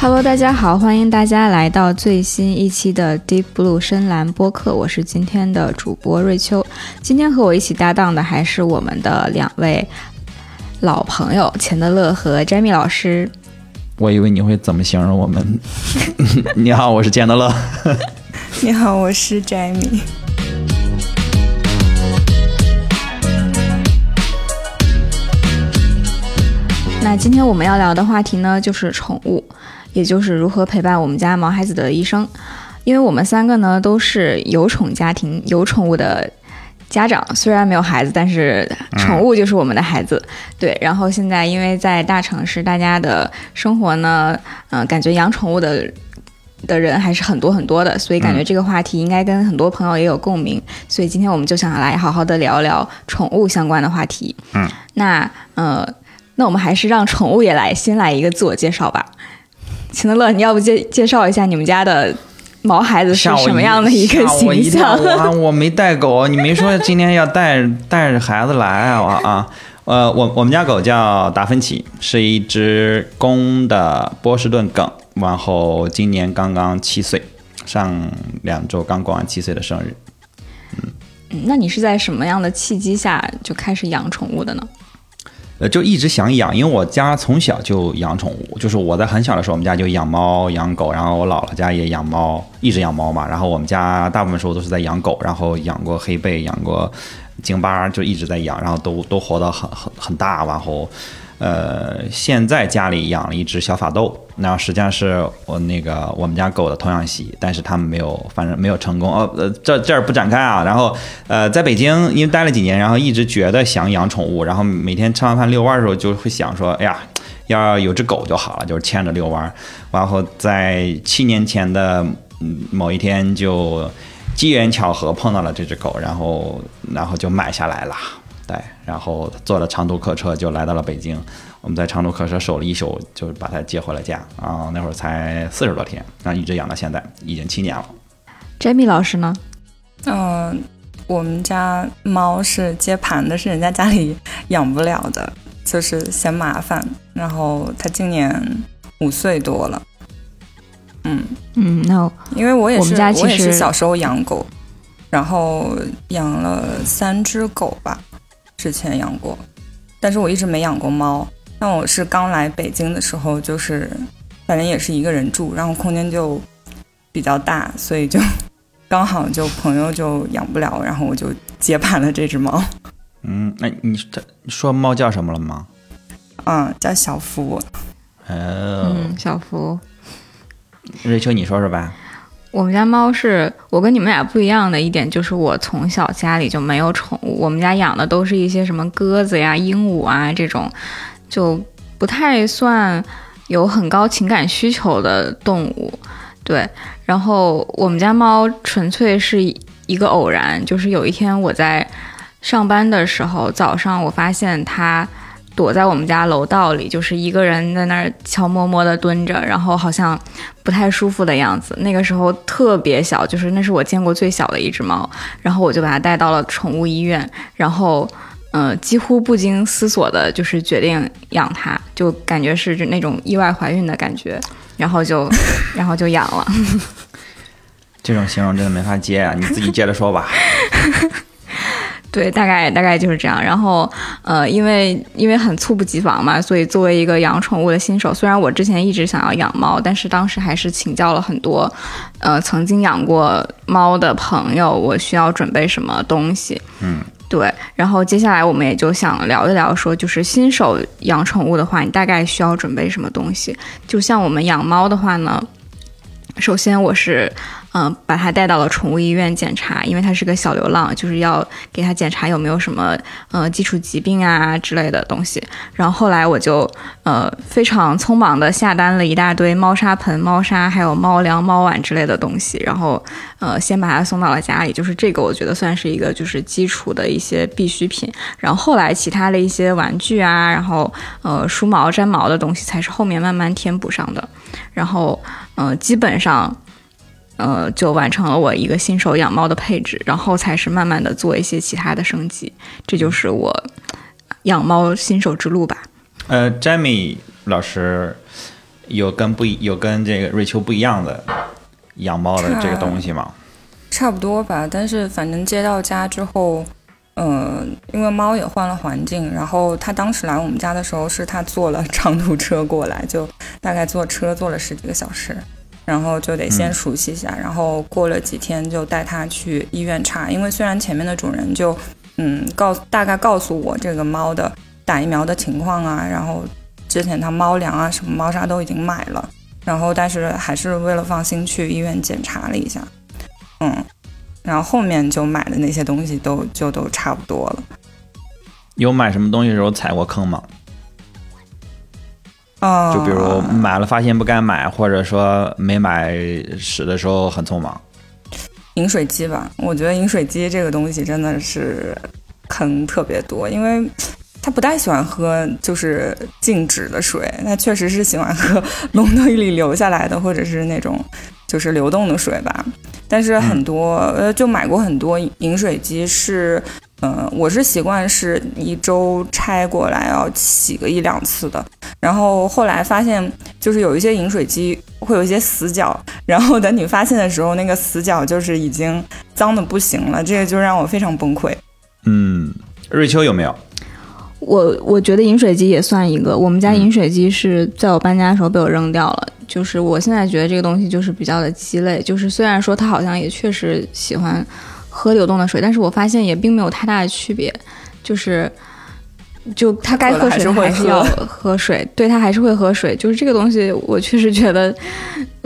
Hello，大家好，欢迎大家来到最新一期的 Deep Blue 深蓝播客，我是今天的主播瑞秋。今天和我一起搭档的还是我们的两位老朋友钱德勒和 Jamie 老师。我以为你会怎么形容我们？你好，我是钱德勒。你好，我是 Jamie。那今天我们要聊的话题呢，就是宠物。也就是如何陪伴我们家毛孩子的一生，因为我们三个呢都是有宠家庭、有宠物的家长，虽然没有孩子，但是宠物就是我们的孩子。对，然后现在因为在大城市，大家的生活呢，嗯，感觉养宠物的的人还是很多很多的，所以感觉这个话题应该跟很多朋友也有共鸣。所以今天我们就想来好好的聊聊宠物相关的话题。嗯，那呃，那我们还是让宠物也来先来一个自我介绍吧。秦德乐，你要不介介绍一下你们家的毛孩子是什么样的一个形象？我我没带狗，你没说今天要带带着孩子来啊啊！呃，我我们家狗叫达芬奇，是一只公的波士顿梗，然后今年刚刚七岁，上两周刚过完七岁的生日。嗯，那你是在什么样的契机下就开始养宠物的呢？呃，就一直想养，因为我家从小就养宠物，就是我在很小的时候，我们家就养猫养狗，然后我姥姥家也养猫，一直养猫嘛。然后我们家大部分时候都是在养狗，然后养过黑背，养过京巴，就一直在养，然后都都活得很很很大，然后。呃，现在家里养了一只小法斗，那实际上是我那个我们家狗的童养媳，但是他们没有，反正没有成功。哦，呃，这这儿不展开啊。然后，呃，在北京因为待了几年，然后一直觉得想养宠物，然后每天吃完饭遛弯的时候就会想说，哎呀，要有只狗就好了，就是牵着遛弯。然后在七年前的某一天，就机缘巧合碰到了这只狗，然后然后就买下来了。对，然后坐了长途客车就来到了北京。我们在长途客车守了一宿，就把它接回了家。啊，那会儿才四十多天，然后一直养到现在，已经七年了。Jamie 老师呢？嗯，我们家猫是接盘的，是人家家里养不了的，就是嫌麻烦。然后它今年五岁多了。嗯嗯，那因为我也是，我也是小时候养狗，然后养了三只狗吧。之前养过，但是我一直没养过猫。那我是刚来北京的时候，就是反正也是一个人住，然后空间就比较大，所以就 刚好就朋友就养不了，然后我就接盘了这只猫。嗯，那你说猫叫什么了吗？嗯，叫小福。哦，小福。瑞秋，你说说吧。我们家猫是我跟你们俩不一样的一点，就是我从小家里就没有宠物，我们家养的都是一些什么鸽子呀、鹦鹉啊这种，就不太算有很高情感需求的动物。对，然后我们家猫纯粹是一个偶然，就是有一天我在上班的时候，早上我发现它。躲在我们家楼道里，就是一个人在那儿悄摸摸的蹲着，然后好像不太舒服的样子。那个时候特别小，就是那是我见过最小的一只猫。然后我就把它带到了宠物医院，然后嗯，几乎不经思索的，就是决定养它，就感觉是那种意外怀孕的感觉，然后就然后就养了。这种形容真的没法接啊！你自己接着说吧。对，大概大概就是这样。然后，呃，因为因为很猝不及防嘛，所以作为一个养宠物的新手，虽然我之前一直想要养猫，但是当时还是请教了很多，呃，曾经养过猫的朋友，我需要准备什么东西。嗯，对。然后接下来我们也就想聊一聊，说就是新手养宠物的话，你大概需要准备什么东西？就像我们养猫的话呢，首先我是。嗯，把它带到了宠物医院检查，因为它是个小流浪，就是要给它检查有没有什么呃基础疾病啊之类的东西。然后后来我就呃非常匆忙的下单了一大堆猫砂盆、猫砂，还有猫粮、猫碗之类的东西。然后呃先把它送到了家里，就是这个我觉得算是一个就是基础的一些必需品。然后后来其他的一些玩具啊，然后呃梳毛、粘毛的东西才是后面慢慢填补上的。然后嗯，基本上。呃，就完成了我一个新手养猫的配置，然后才是慢慢的做一些其他的升级，这就是我养猫新手之路吧。呃，Jamie 老师有跟不一有跟这个瑞秋不一样的养猫的这个东西吗？差不多吧，但是反正接到家之后，嗯，因为猫也换了环境，然后他当时来我们家的时候是他坐了长途车过来，就大概坐车坐了十几个小时，然后就得先熟悉一下，然后过了几天就带它去医院查，因为虽然前面的主人就嗯告大概告诉我这个猫的打疫苗的情况啊，然后之前它猫粮啊什么猫砂都已经买了，然后但是还是为了放心去医院检查了一下。嗯，然后后面就买的那些东西都就都差不多了。有买什么东西的时候踩过坑吗？啊，就比如买了发现不该买，或者说没买使的时候很匆忙。饮水机吧，我觉得饮水机这个东西真的是坑特别多，因为他不太喜欢喝就是静止的水，他确实是喜欢喝龙头里流下来的，或者是那种就是流动的水吧。但是很多呃，就买过很多饮水机是，嗯，我是习惯是一周拆过来要洗个一两次的。然后后来发现，就是有一些饮水机会有一些死角，然后等你发现的时候，那个死角就是已经脏的不行了，这个就让我非常崩溃。嗯，瑞秋有没有？我我觉得饮水机也算一个，我们家饮水机是在我搬家的时候被我扔掉了。就是我现在觉得这个东西就是比较的鸡肋，就是虽然说它好像也确实喜欢喝流动的水，但是我发现也并没有太大的区别，就是就它该喝水还是要喝水，对它还是会喝水，就是这个东西我确实觉得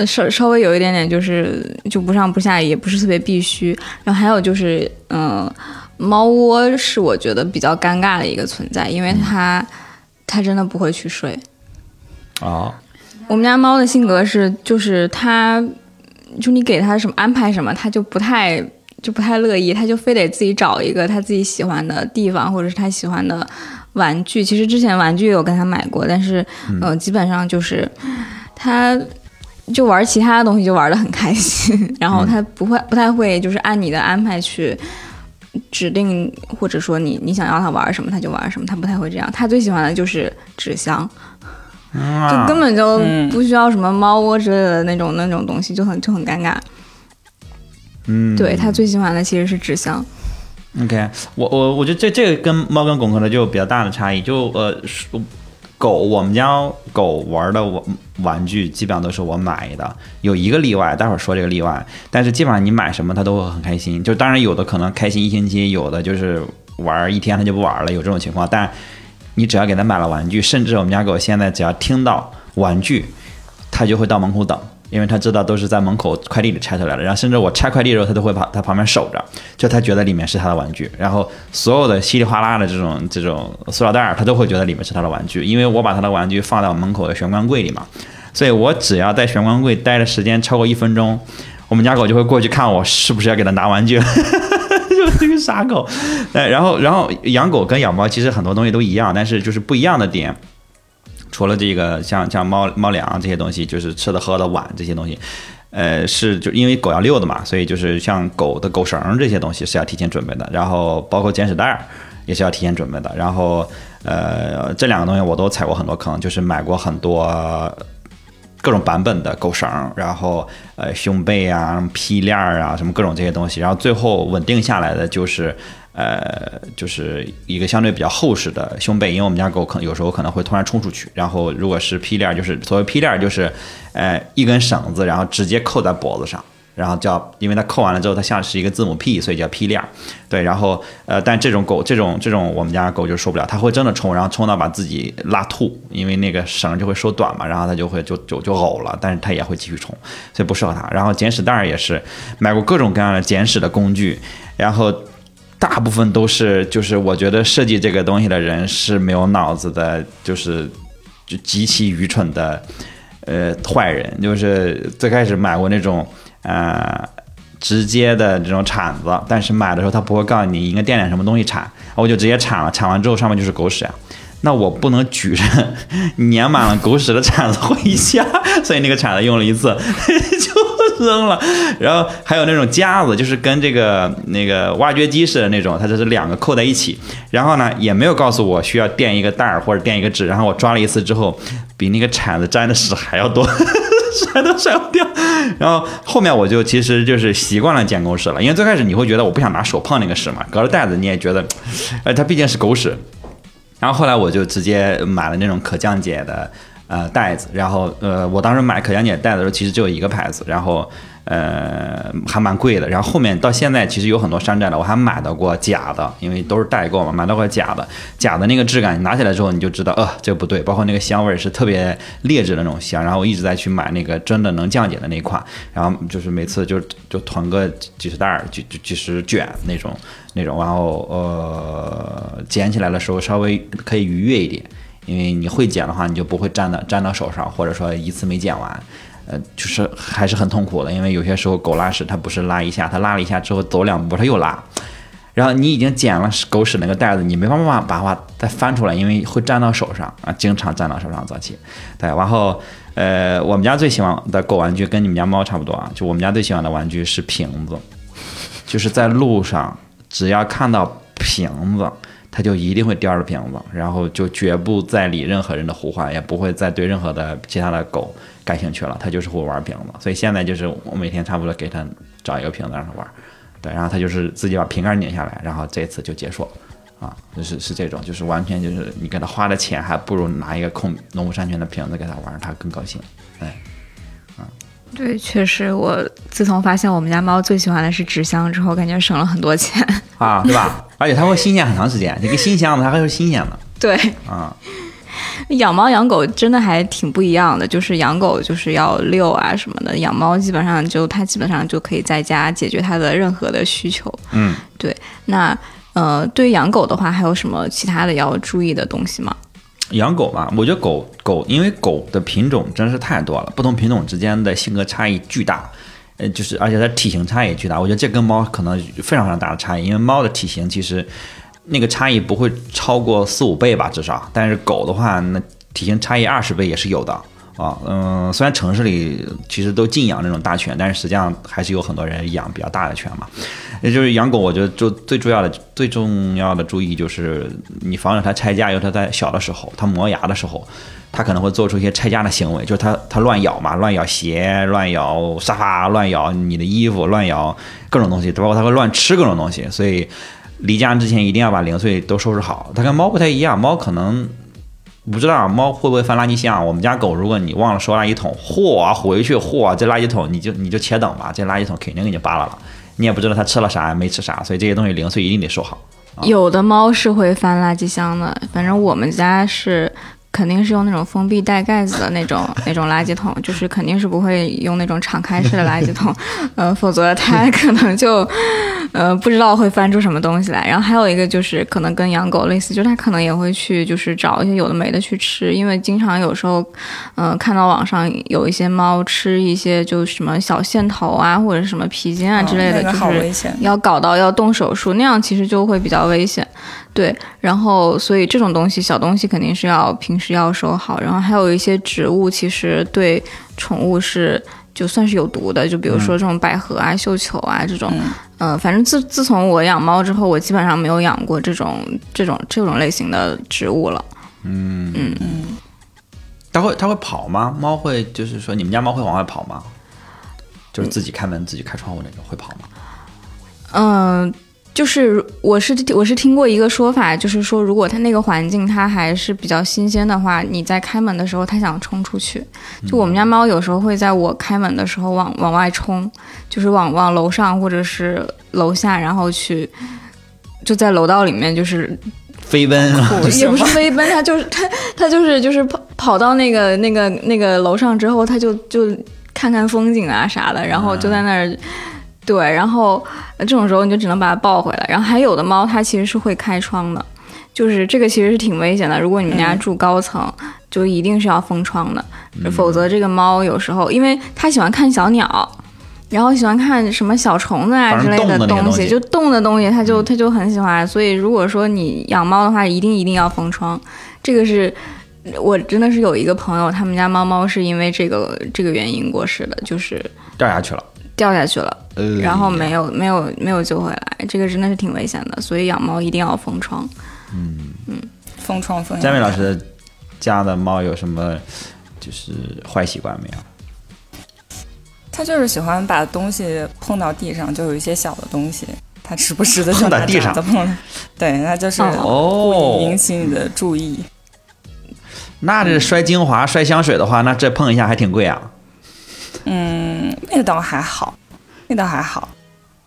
稍稍微有一点点就是就不上不下，也不是特别必须。然后还有就是嗯，猫窝是我觉得比较尴尬的一个存在，因为它它真的不会去睡啊。我们家猫的性格是，就是它，就你给它什么安排什么，它就不太就不太乐意，他就非得自己找一个他自己喜欢的地方，或者是他喜欢的玩具。其实之前玩具有跟他买过，但是嗯，基本上就是他就玩其他的东西就玩的很开心，然后他不会不太会就是按你的安排去指定，或者说你你想要他玩什么他就玩什么，他不太会这样。他最喜欢的就是纸箱。就根本就不需要什么猫窝之类的那种那种东西，就很就很尴尬。嗯，对他最喜欢的其实是纸箱。OK，我我我觉得这这个跟猫跟狗可能就有比较大的差异。就呃，狗我们家狗玩的玩玩具基本上都是我买的，有一个例外，待会儿说这个例外。但是基本上你买什么它都会很开心。就当然有的可能开心一星期，有的就是玩一天它就不玩了，有这种情况。但你只要给它买了玩具，甚至我们家狗现在只要听到玩具，它就会到门口等，因为它知道都是在门口快递里拆出来的。然后甚至我拆快递的时候，它都会跑它旁边守着，就它觉得里面是它的玩具。然后所有的稀里哗啦的这种这种塑料袋儿，它都会觉得里面是它的玩具，因为我把它的玩具放在我门口的玄关柜里嘛。所以我只要在玄关柜待的时间超过一分钟，我们家狗就会过去看我是不是要给它拿玩具。这个傻狗，哎，然后，然后养狗跟养猫其实很多东西都一样，但是就是不一样的点，除了这个像像猫猫粮这些东西，就是吃的喝的碗这些东西，呃，是就因为狗要遛的嘛，所以就是像狗的狗绳这些东西是要提前准备的，然后包括捡屎袋也是要提前准备的，然后呃，这两个东西我都踩过很多坑，就是买过很多。各种版本的狗绳，然后呃胸背啊、屁链啊，什么各种这些东西，然后最后稳定下来的就是，呃，就是一个相对比较厚实的胸背，因为我们家狗可能有时候可能会突然冲出去，然后如果是披链，就是所谓披链就是，呃一根绳子，然后直接扣在脖子上。然后叫，因为它扣完了之后，它像是一个字母 P，所以叫 P 链。对，然后呃，但这种狗，这种这种我们家狗就受不了，它会真的冲，然后冲到把自己拉吐，因为那个绳就会收短嘛，然后它就会就就就呕了，但是它也会继续冲，所以不适合它。然后捡屎袋儿也是买过各种各样的捡屎的工具，然后大部分都是就是我觉得设计这个东西的人是没有脑子的，就是就极其愚蠢的呃坏人，就是最开始买过那种。呃，直接的这种铲子，但是买的时候他不会告诉你应该垫点什么东西铲，我就直接铲了，铲完之后上面就是狗屎啊，那我不能举着粘满了狗屎的铲子回家，所以那个铲子用了一次就 扔了。然后还有那种夹子，就是跟这个那个挖掘机似的那种，它这是两个扣在一起。然后呢，也没有告诉我需要垫一个袋儿或者垫一个纸。然后我抓了一次之后，比那个铲子沾的屎还要多，甩都甩不掉。然后后面我就其实就是习惯了捡狗屎了，因为最开始你会觉得我不想拿手碰那个屎嘛，隔着袋子你也觉得，呃，它毕竟是狗屎。然后后来我就直接买了那种可降解的呃袋子，然后呃我当时买可降解袋子的时候其实只有一个牌子，然后呃还蛮贵的。然后后面到现在其实有很多山寨的，我还买到过假的，因为都是代购嘛，买到过假的。假的那个质感，你拿起来之后你就知道，呃，这不对。包括那个香味是特别劣质的那种香。然后我一直在去买那个真的能降解的那款，然后就是每次就就囤个几十袋儿、几几几十卷那种那种，然后呃捡起来的时候稍微可以愉悦一点。因为你会剪的话，你就不会粘到粘到手上，或者说一次没剪完，呃，就是还是很痛苦的。因为有些时候狗拉屎，它不是拉一下，它拉了一下之后走两步它又拉，然后你已经剪了狗屎那个袋子，你没办法把它再翻出来，因为会粘到手上啊，经常粘到手上早期。对，然后呃，我们家最喜欢的狗玩具跟你们家猫差不多啊，就我们家最喜欢的玩具是瓶子，就是在路上只要看到瓶子。它就一定会叼着瓶子，然后就绝不再理任何人的呼唤，也不会再对任何的其他的狗感兴趣了。它就是会玩瓶子，所以现在就是我每天差不多给它找一个瓶子让它玩，对，然后它就是自己把瓶盖拧下来，然后这次就结束了，啊，就是是这种，就是完全就是你给它花的钱，还不如拿一个空农夫山泉的瓶子给它玩，它更高兴，哎。对，确实，我自从发现我们家猫最喜欢的是纸箱之后，感觉省了很多钱 啊，对吧？而且它会新鲜很长时间，这个新箱子它还是新鲜的。对，啊，养猫养狗真的还挺不一样的，就是养狗就是要遛啊什么的，养猫基本上就它基本上就可以在家解决它的任何的需求。嗯，对。那呃，对于养狗的话，还有什么其他的要注意的东西吗？养狗嘛，我觉得狗狗，因为狗的品种真是太多了，不同品种之间的性格差异巨大，呃，就是而且它体型差异巨大。我觉得这跟猫可能非常非常大的差异，因为猫的体型其实那个差异不会超过四五倍吧，至少。但是狗的话，那体型差异二十倍也是有的啊。嗯，虽然城市里其实都禁养那种大犬，但是实际上还是有很多人养比较大的犬嘛。也就是养狗，我觉得就最重要的、最重要的注意就是你防止它拆家，因为它在小的时候，它磨牙的时候，它可能会做出一些拆家的行为，就是它它乱咬嘛，乱咬鞋、乱咬沙发、乱咬你的衣服、乱咬各种东西，包括它会乱吃各种东西，所以离家之前一定要把零碎都收拾好。它跟猫不太一样，猫可能不知道猫会不会翻垃圾箱。我们家狗，如果你忘了收垃圾桶，嚯，回去嚯，这垃圾桶你就你就且等吧，这垃圾桶肯定给你扒拉了。你也不知道它吃了啥，没吃啥，所以这些东西零碎一定得收好。有的猫是会翻垃圾箱的，反正我们家是。肯定是用那种封闭带盖子的那种 那种垃圾桶，就是肯定是不会用那种敞开式的垃圾桶，呃，否则它可能就，呃，不知道会翻出什么东西来。然后还有一个就是可能跟养狗类似，就是它可能也会去就是找一些有的没的去吃，因为经常有时候，嗯，看到网上有一些猫吃一些就什么小线头啊或者什么皮筋啊之类的，就是要搞到要动手术，那样其实就会比较危险。对，然后所以这种东西小东西肯定是要平时要收好，然后还有一些植物其实对宠物是就算是有毒的，就比如说这种百合啊、绣球啊这种，嗯，反正自自从我养猫之后，我基本上没有养过这种这种这种类型的植物了。嗯嗯嗯，它会它会跑吗？猫会就是说你们家猫会往外跑吗？就是自己开门、自己开窗户那种会跑吗？嗯。就是我是我是听过一个说法，就是说如果它那个环境它还是比较新鲜的话，你在开门的时候它想冲出去，就我们家猫有时候会在我开门的时候往往外冲，就是往往楼上或者是楼下，然后去就在楼道里面就是飞奔，也不是飞奔，它就是它它就是就是跑跑到那个那个那个楼上之后，它就就看看风景啊啥的，然后就在那儿。对，然后这种时候你就只能把它抱回来。然后还有的猫它其实是会开窗的，就是这个其实是挺危险的。如果你们家住高层，就一定是要封窗的，否则这个猫有时候因为它喜欢看小鸟，然后喜欢看什么小虫子啊之类的东西，就动的东西它就它就很喜欢。所以如果说你养猫的话，一定一定要封窗，这个是我真的是有一个朋友，他们家猫猫是因为这个这个原因过世的，就是掉下去了，掉下去了，呃，然后没有没有没有救回来，这个真的是挺危险的，所以养猫一定要封窗。嗯嗯封窗封佳美老师家的猫有什么就是坏习惯没有？它就是喜欢把东西碰到地上，就有一些小的东西，它时不时的就到地上碰，对，它就是故哦意引起你的注意。那这摔精华、摔香水的话，那这碰一下还挺贵啊。嗯，那个倒还好，那倒还好，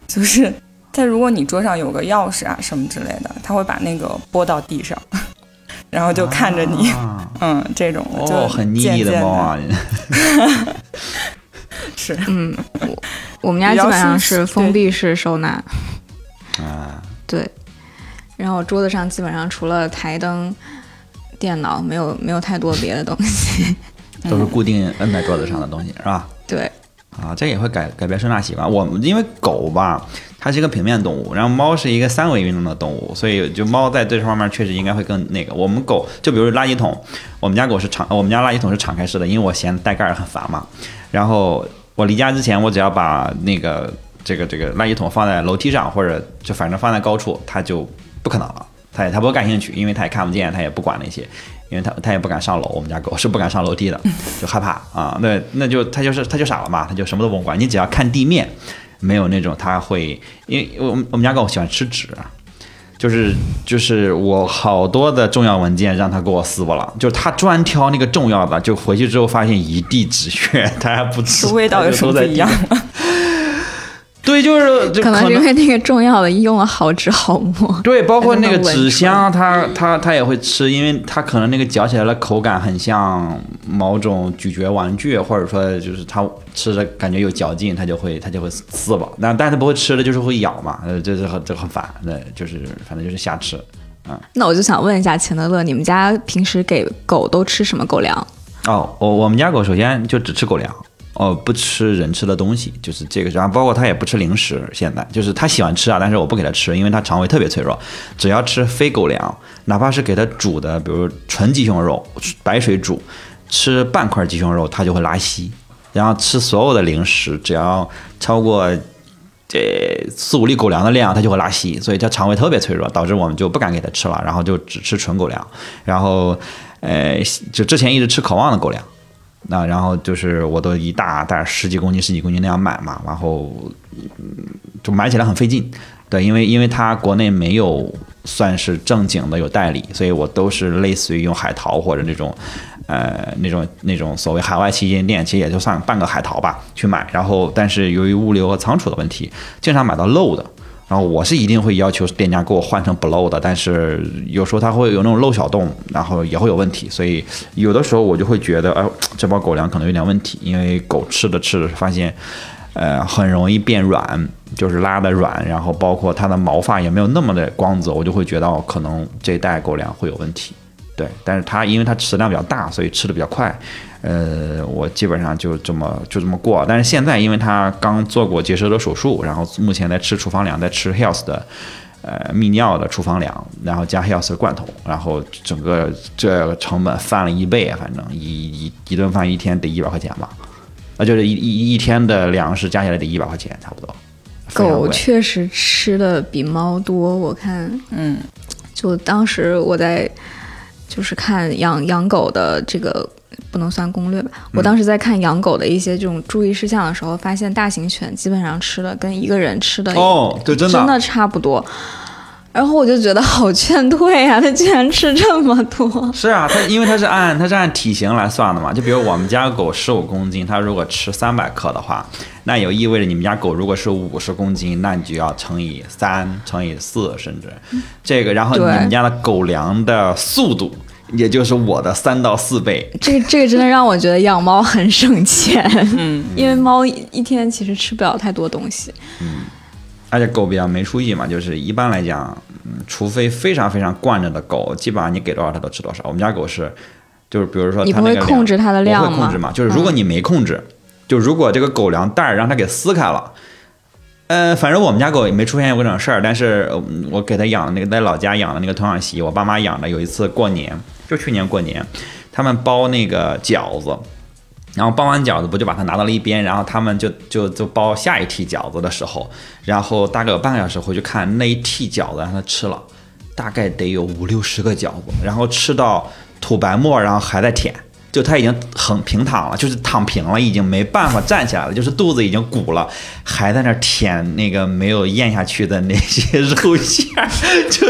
就是但如果你桌上有个钥匙啊什么之类的，他会把那个拨到地上，然后就看着你，啊嗯，这种哦，很腻腻的猫啊。是嗯，我我们家基本上是封闭式收纳，啊，对，然后桌子上基本上除了台灯、电脑，没有没有太多别的东西。都是固定摁在桌子上的东西，是吧？啊，这也会改改变收纳习惯。我们因为狗吧，它是一个平面动物，然后猫是一个三维运动的动物，所以就猫在这方面确实应该会更那个。我们狗就比如垃圾桶，我们家狗是敞，我们家垃圾桶是敞开式的，因为我嫌带盖儿很烦嘛。然后我离家之前，我只要把那个这个这个垃圾桶放在楼梯上，或者就反正放在高处，它就不可能了。它也它不感兴趣，因为他也看不见，他也不管那些，因为他他也不敢上楼。我们家狗是不敢上楼梯的，就害怕啊。那那就他就是他就傻了嘛，他就什么都不管。你只要看地面，没有那种他会，因为我们我们家狗喜欢吃纸，就是就是我好多的重要文件让他给我撕巴了，就是它专挑那个重要的，就回去之后发现一地纸屑，他还不吃，味道有什么不一样？对，就是就可能是因为那个重要的用了好纸好墨。对，包括那个纸箱，它它它也会吃，因为它可能那个嚼起来的口感很像某种咀嚼玩具，或者说就是它吃着感觉有嚼劲，它就会它就会撕吧。但但是它不会吃的，就是会咬嘛，呃，这是很这很烦，对，就是反正就是瞎吃。嗯那我就想问一下钱德勒，你们家平时给狗都吃什么狗粮？哦，我我们家狗首先就只吃狗粮，哦，不吃人吃的东西，就是这个。然后包括它也不吃零食，现在就是它喜欢吃啊，但是我不给它吃，因为它肠胃特别脆弱。只要吃非狗粮，哪怕是给它煮的，比如纯鸡胸肉，白水煮，吃半块鸡胸肉它就会拉稀。然后吃所有的零食，只要超过这四五粒狗粮的量，它就会拉稀，所以它肠胃特别脆弱，导致我们就不敢给它吃了，然后就只吃纯狗粮。然后，呃，就之前一直吃渴望的狗粮，那然后就是我都一大袋十几公斤、十几公斤那样买嘛，然后就买起来很费劲。对，因为因为它国内没有算是正经的有代理，所以我都是类似于用海淘或者那种，呃，那种那种所谓海外旗舰店，其实也就算半个海淘吧去买。然后，但是由于物流和仓储的问题，经常买到漏的。然后我是一定会要求店家给我换成不漏的，但是有时候它会有那种漏小洞，然后也会有问题，所以有的时候我就会觉得，哎，这包狗粮可能有点问题，因为狗吃着吃着发现，呃，很容易变软，就是拉的软，然后包括它的毛发也没有那么的光泽，我就会觉得，可能这袋狗粮会有问题。对，但是它因为它食量比较大，所以吃的比较快。呃，我基本上就这么就这么过。但是现在因为它刚做过结石的手术，然后目前在吃处方粮，在吃 Health 的呃泌尿的处方粮，然后加 Health 的罐头，然后整个这个成本翻了一倍，反正一一一顿饭一天得一百块钱吧，那，就是一一一天的粮食加起来得一百块钱差不多。狗确实吃的比猫多，我看，嗯，就当时我在就是看养养狗的这个不能算攻略吧，我当时在看养狗的一些这种注意事项的时候，发现大型犬基本上吃的跟一个人吃的哦，对，真的真的差不多。然后我就觉得好劝退啊，它居然吃这么多。是啊，它因为它是按它是按体型来算的嘛，就比如我们家狗十五公斤，它如果吃三百克的话，那也意味着你们家狗如果是五十公斤，那你就要乘以三，乘以四，甚至这个，然后你们家的狗粮的速度，也就是我的三到四倍。这个这个真的让我觉得养猫很省钱，嗯，因为猫一一天其实吃不了太多东西。而且狗比较没出息嘛，就是一般来讲，嗯，除非非常非常惯着的狗，基本上你给多少它都吃多少。我们家狗是，就是比如说你不会它那个控制它的量会控制嘛，就是如果你没控制，就如果这个狗粮袋儿让它给撕开了。呃，反正我们家狗也没出现过这种事儿，但是呃我给它养的那个在老家养的那个童养媳，我爸妈养的，有一次过年，就去年过年，他们包那个饺子。然后包完饺子不就把它拿到了一边，然后他们就就就包下一屉饺子的时候，然后大概有半个小时回去看那一屉饺子让他吃了，大概得有五六十个饺子，然后吃到吐白沫，然后还在舔，就他已经很平躺了，就是躺平了，已经没办法站起来了，就是肚子已经鼓了，还在那舔那个没有咽下去的那些肉馅，就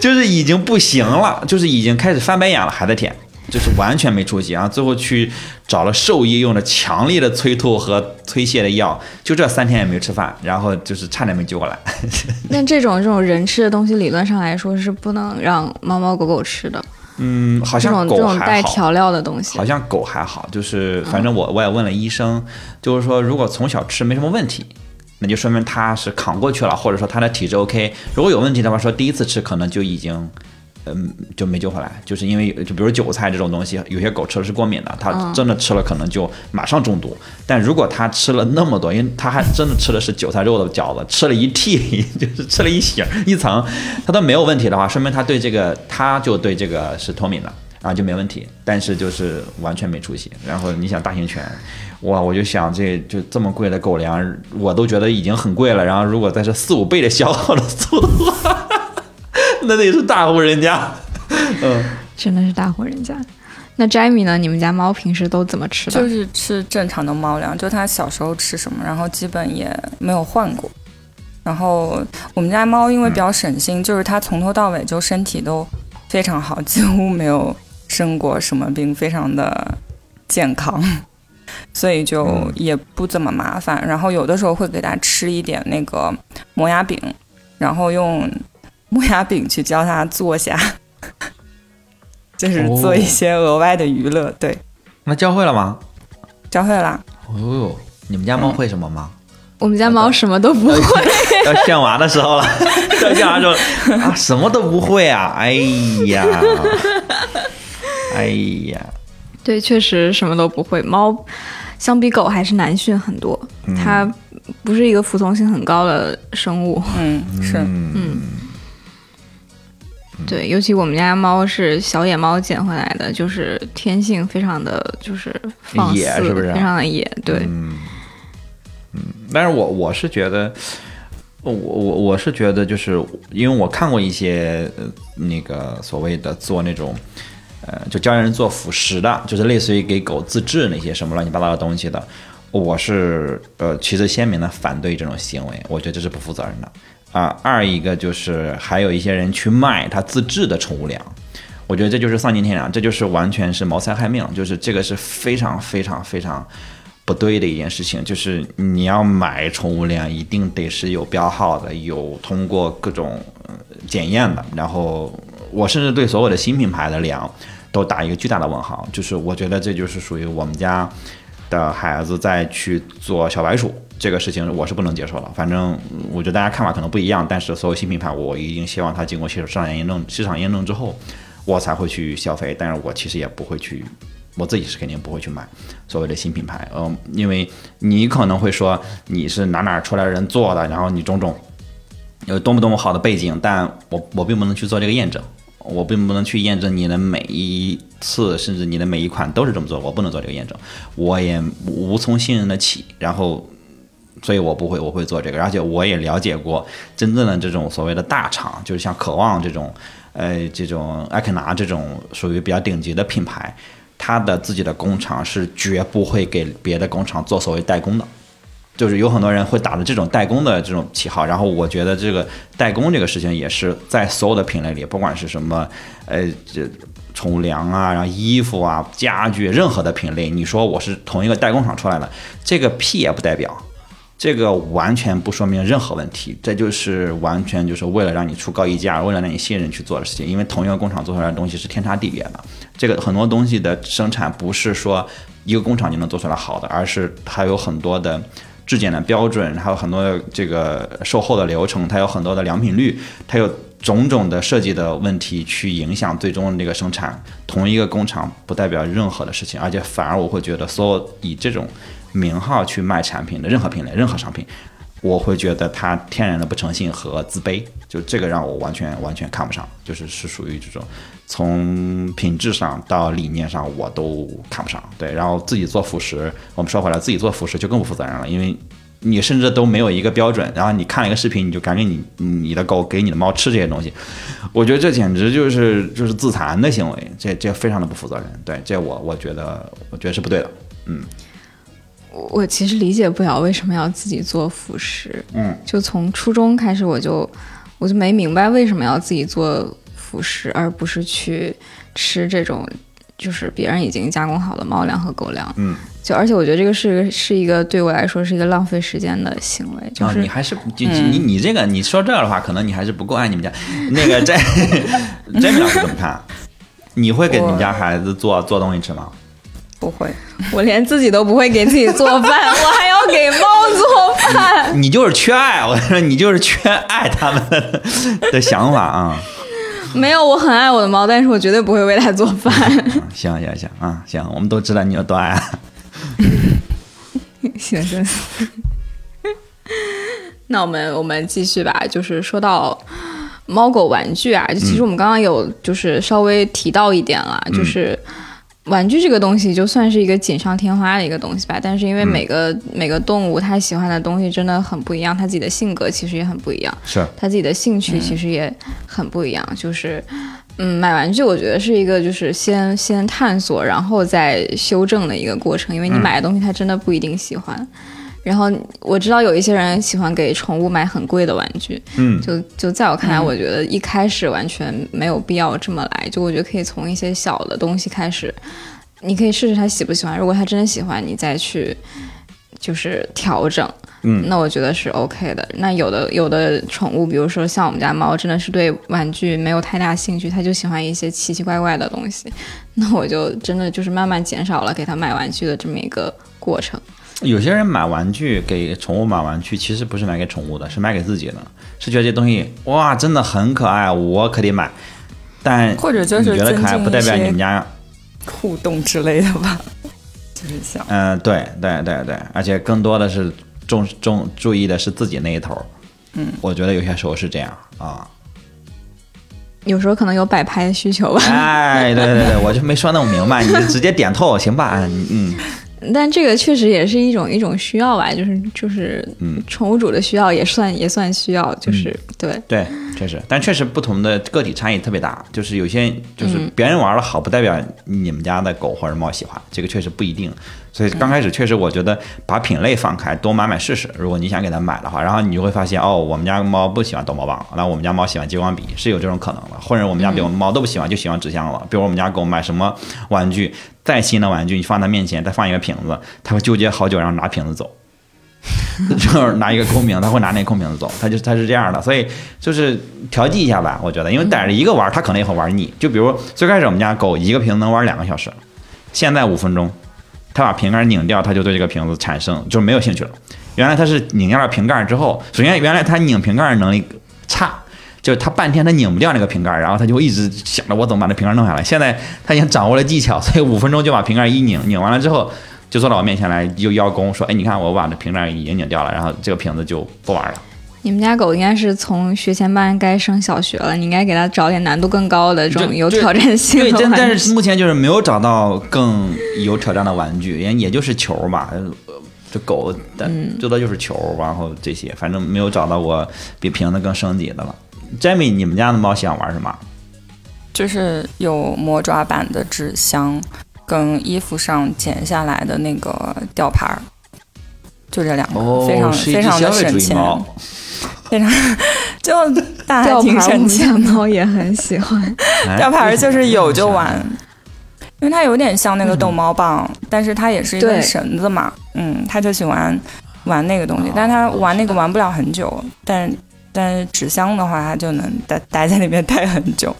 就是已经不行了，就是已经开始翻白眼了，还在舔。就是完全没出息，然后最后去找了兽医，用了强烈的催吐和催泻的药，就这三天也没吃饭，然后就是差点没救过来。那这种这种人吃的东西，理论上来说是不能让猫猫狗狗吃的。嗯，好像狗这种带还好，调料的东西好，像狗还好，就是反正我我也问了医生，就是说如果从小吃没什么问题。那就说明它是扛过去了，或者说它的体质 OK。如果有问题的话，说第一次吃可能就已经，嗯，就没救回来，就是因为就比如韭菜这种东西，有些狗吃了是过敏的，它嗯真的吃了可能就马上中毒。但如果它吃了那么多，因为它还真的吃的是韭菜肉的饺子，吃了一屉，就是吃了一醒一层，它都没有问题的话，说明它对这个它就对这个是脱敏的。啊，就没问题，但是就是完全没出息。然后你想大型犬，哇，我就想这就这么贵的狗粮，我都觉得已经很贵了。然后如果再是四五倍的消耗的速度那也是大户人家。嗯，真的是大户人家。那 Jamie 呢？你们家猫平时都怎么吃的？就是吃正常的猫粮，就它小时候吃什么，然后基本也没有换过。然后我们家猫因为比较省心，就是它从头到尾就身体都非常好，几乎没有生过什么病，非常的健康，所以就嗯也不怎么麻烦。然后有的时候会给它吃一点那个磨牙饼，然后用磨牙饼去教它坐下，就是做一些额外的娱乐。对，那教会了吗？教会了。哦呦，你们家猫会什么吗？我们家猫什么都不会。要炫娃的时候了，要炫娃的时候啊，什么都不会啊！哎呀，哎呀，对，确实什么都不会。猫相比狗还是难训很多，它不是一个服从性很高的生物。嗯，是，嗯，对，尤其我们家猫是小野猫捡回来的，就是天性非常的就是放肆，野是不是非常的野。对，嗯，嗯，但是我我是觉得，我我我是觉得，就是因为我看过一些呃那个所谓的做那种。呃，就教人做辅食的，就是类似于给狗自制那些什么乱七八糟的东西的，我是呃，旗帜鲜明的反对这种行为，我觉得这是不负责任的啊、二一个就是还有一些人去卖他自制的宠物粮，我觉得这就是丧尽天良，这就是完全是谋财害命，就是这个是非常非常非常不对的一件事情。就是你要买宠物粮，一定得是有标号的，有通过各种检验的。然后我甚至对所有的新品牌的粮都打一个巨大的问号，就是我觉得这就是属于我们家的孩子再去做小白鼠。这个事情我是不能接受的，反正我觉得大家看法可能不一样，但是所有新品牌我一定希望它经过市场验证、市场验证之后，我才会去消费，但是我其实也不会去，我自己是肯定不会去买所谓的新品牌，嗯，因为你可能会说你是哪哪出来的人做的，然后你种种有多么多么好的背景，但我我并不能去做这个验证，我并不能去验证你的每一次，甚至你的每一款都是这么做，我不能做这个验证，我也无从信任得起，然后。所以我不会，我会做这个，而且我也了解过真正的这种所谓的大厂，就是像渴望这种，呃，这种艾肯拿这种属于比较顶级的品牌，它的自己的工厂是绝不会给别的工厂做所谓代工的。就是有很多人会打着这种代工的这种旗号，然后我觉得这个代工这个事情也是在所有的品类里，不管是什么，呃，这宠物粮啊，然后衣服啊、家具，任何的品类，你说我是同一个代工厂出来的，这个屁也不代表。这个完全不说明任何问题，这就是完全就是为了让你出高溢价，为了让你信任去做的事情。因为同一个工厂做出来的东西是天差地别的，这个很多东西的生产不是说一个工厂就能做出来好的，而是它有很多的质检的标准，还有很多这个售后的流程，它有很多的良品率，它有种种的设计的问题去影响最终的这个生产。同一个工厂不代表任何的事情，而且反而我会觉得，所有以这种名号去卖产品的任何品类、任何商品，我会觉得他天然的不诚信和自卑，就这个让我完全完全看不上，就是是属于这种从品质上到理念上我都看不上。对，然后自己做辅食，我们说回来，自己做辅食就更不负责任了，因为你甚至都没有一个标准，然后你看了一个视频，你就赶紧你你的狗给你的猫吃这些东西，我觉得这简直就是就是自残的行为，这这非常的不负责任。对，这我我觉得我觉得是不对的。嗯我我其实理解不了为什么要自己做辅食，嗯，就从初中开始我就我就没明白为什么要自己做辅食，而不是去吃这种就是别人已经加工好的猫粮和狗粮。嗯，就而且我觉得这个是是一个对我来说是一个浪费时间的行为，就啊，是、你还是就你你这个你说这的话，可能你还是不够爱你们家那个这这米老师怎么看？你会给你们家孩子做做东西吃吗？不会，我连自己都不会给自己做饭，我还要给猫做饭。你 就是缺爱，我说你就是缺爱他们的 的想法啊。没有，我很爱我的猫，但是我绝对不会为它做饭。嗯行行行啊，行，我们都知道你有多爱。行行。那我们我们继续吧，就是说到猫狗玩具啊，就其实我们刚刚有就是稍微提到一点了，就是玩具这个东西就算是一个锦上添花的一个东西吧，但是因为每个、每个动物它喜欢的东西真的很不一样，它自己的性格其实也很不一样，是，它自己的兴趣其实也很不一样，就是。嗯，买玩具我觉得是一个就是先先探索，然后再修正的一个过程，因为你买的东西它真的不一定喜欢。然后我知道有一些人喜欢给宠物买很贵的玩具，嗯，就就在我看来，我觉得一开始完全没有必要这么来。就我觉得可以从一些小的东西开始，你可以试试他喜不喜欢。如果他真的喜欢，你再去就是调整。嗯，那我觉得是 OK 的。那有的有的宠物，比如说像我们家猫，真的是对玩具没有太大兴趣，它就喜欢一些奇奇怪怪的东西。那我就真的就是慢慢减少了给它买玩具的这么一个过程。有些人买玩具给宠物买玩具，其实不是买给宠物的，是买给自己的，是觉得这东西哇真的很可爱，我可得买。但或者就是觉得可爱，不代表你们家互动之类的吧，就是想，嗯，对对对对，而且更多的是重重注意的是自己那一头。嗯，我觉得有些时候是这样啊。有时候可能有摆拍的需求吧。哎，对对对，我就没说那么明白，你就直接点透行吧？嗯嗯，但这个确实也是一种一种需要吧，就是就是，嗯，宠物主的需要也算也算需要，就是、对，对，确实，但确实不同的个体差异特别大，就是有些就是别人玩的好，不代表你们家的狗或者猫喜欢，这个确实不一定。所以刚开始确实，我觉得把品类放开，多买买试试。如果你想给它买的话，然后你就会发现，哦，我们家猫不喜欢逗猫棒，然后我们家猫喜欢激光笔，是有这种可能的。或者我们家比如猫都不喜欢，就喜欢纸箱子。比如我们家狗买什么玩具，再新的玩具，你放它面前，再放一个瓶子，它会纠结好久，然后拿瓶子走。就是拿一个空瓶，他会拿那个空瓶子走，他就他是这样的，所以就是调剂一下吧，我觉得，因为逮着一个玩儿，他可能也会玩腻。就比如最开始我们家狗一个瓶子能玩两个小时，现在五分钟，他把瓶盖拧掉，他就对这个瓶子产生就是没有兴趣了。原来他是拧掉了瓶盖之后，首先原来他拧瓶盖的能力差，就是他半天他拧不掉那个瓶盖，然后他就一直想着我怎么把那瓶盖弄下来。现在他已经掌握了技巧，所以五分钟就把瓶盖一拧，拧完了之后。就坐到我面前来，就邀功说：“哎，你看我把这瓶盖已经拧掉了，然后这个瓶子就不玩了。你们家狗应该是从学前班该升小学了，你应该给它找点难度更高的这种有挑战”性对，但的玩具。但是目前就是没有找到更有挑战的玩具，也也就是球吧。呃这狗的最多就是球，然后这些，反正没有找到我比瓶子更升级的了。Jamie，你们家的猫喜欢玩什么？就是有魔爪版的纸箱，跟衣服上剪下来的那个吊牌儿，就这两个，哦，非常非常的省钱。非常就大家挺吊牌，我们省钱家。猫也很喜欢。哎吊牌就是有就玩，因为它有点像那个逗猫棒，但是它也是一根绳子嘛，嗯，它就喜欢玩那个东西，但是它玩那个玩不了很久，但但是纸箱的话，它就能待待在里面待很久，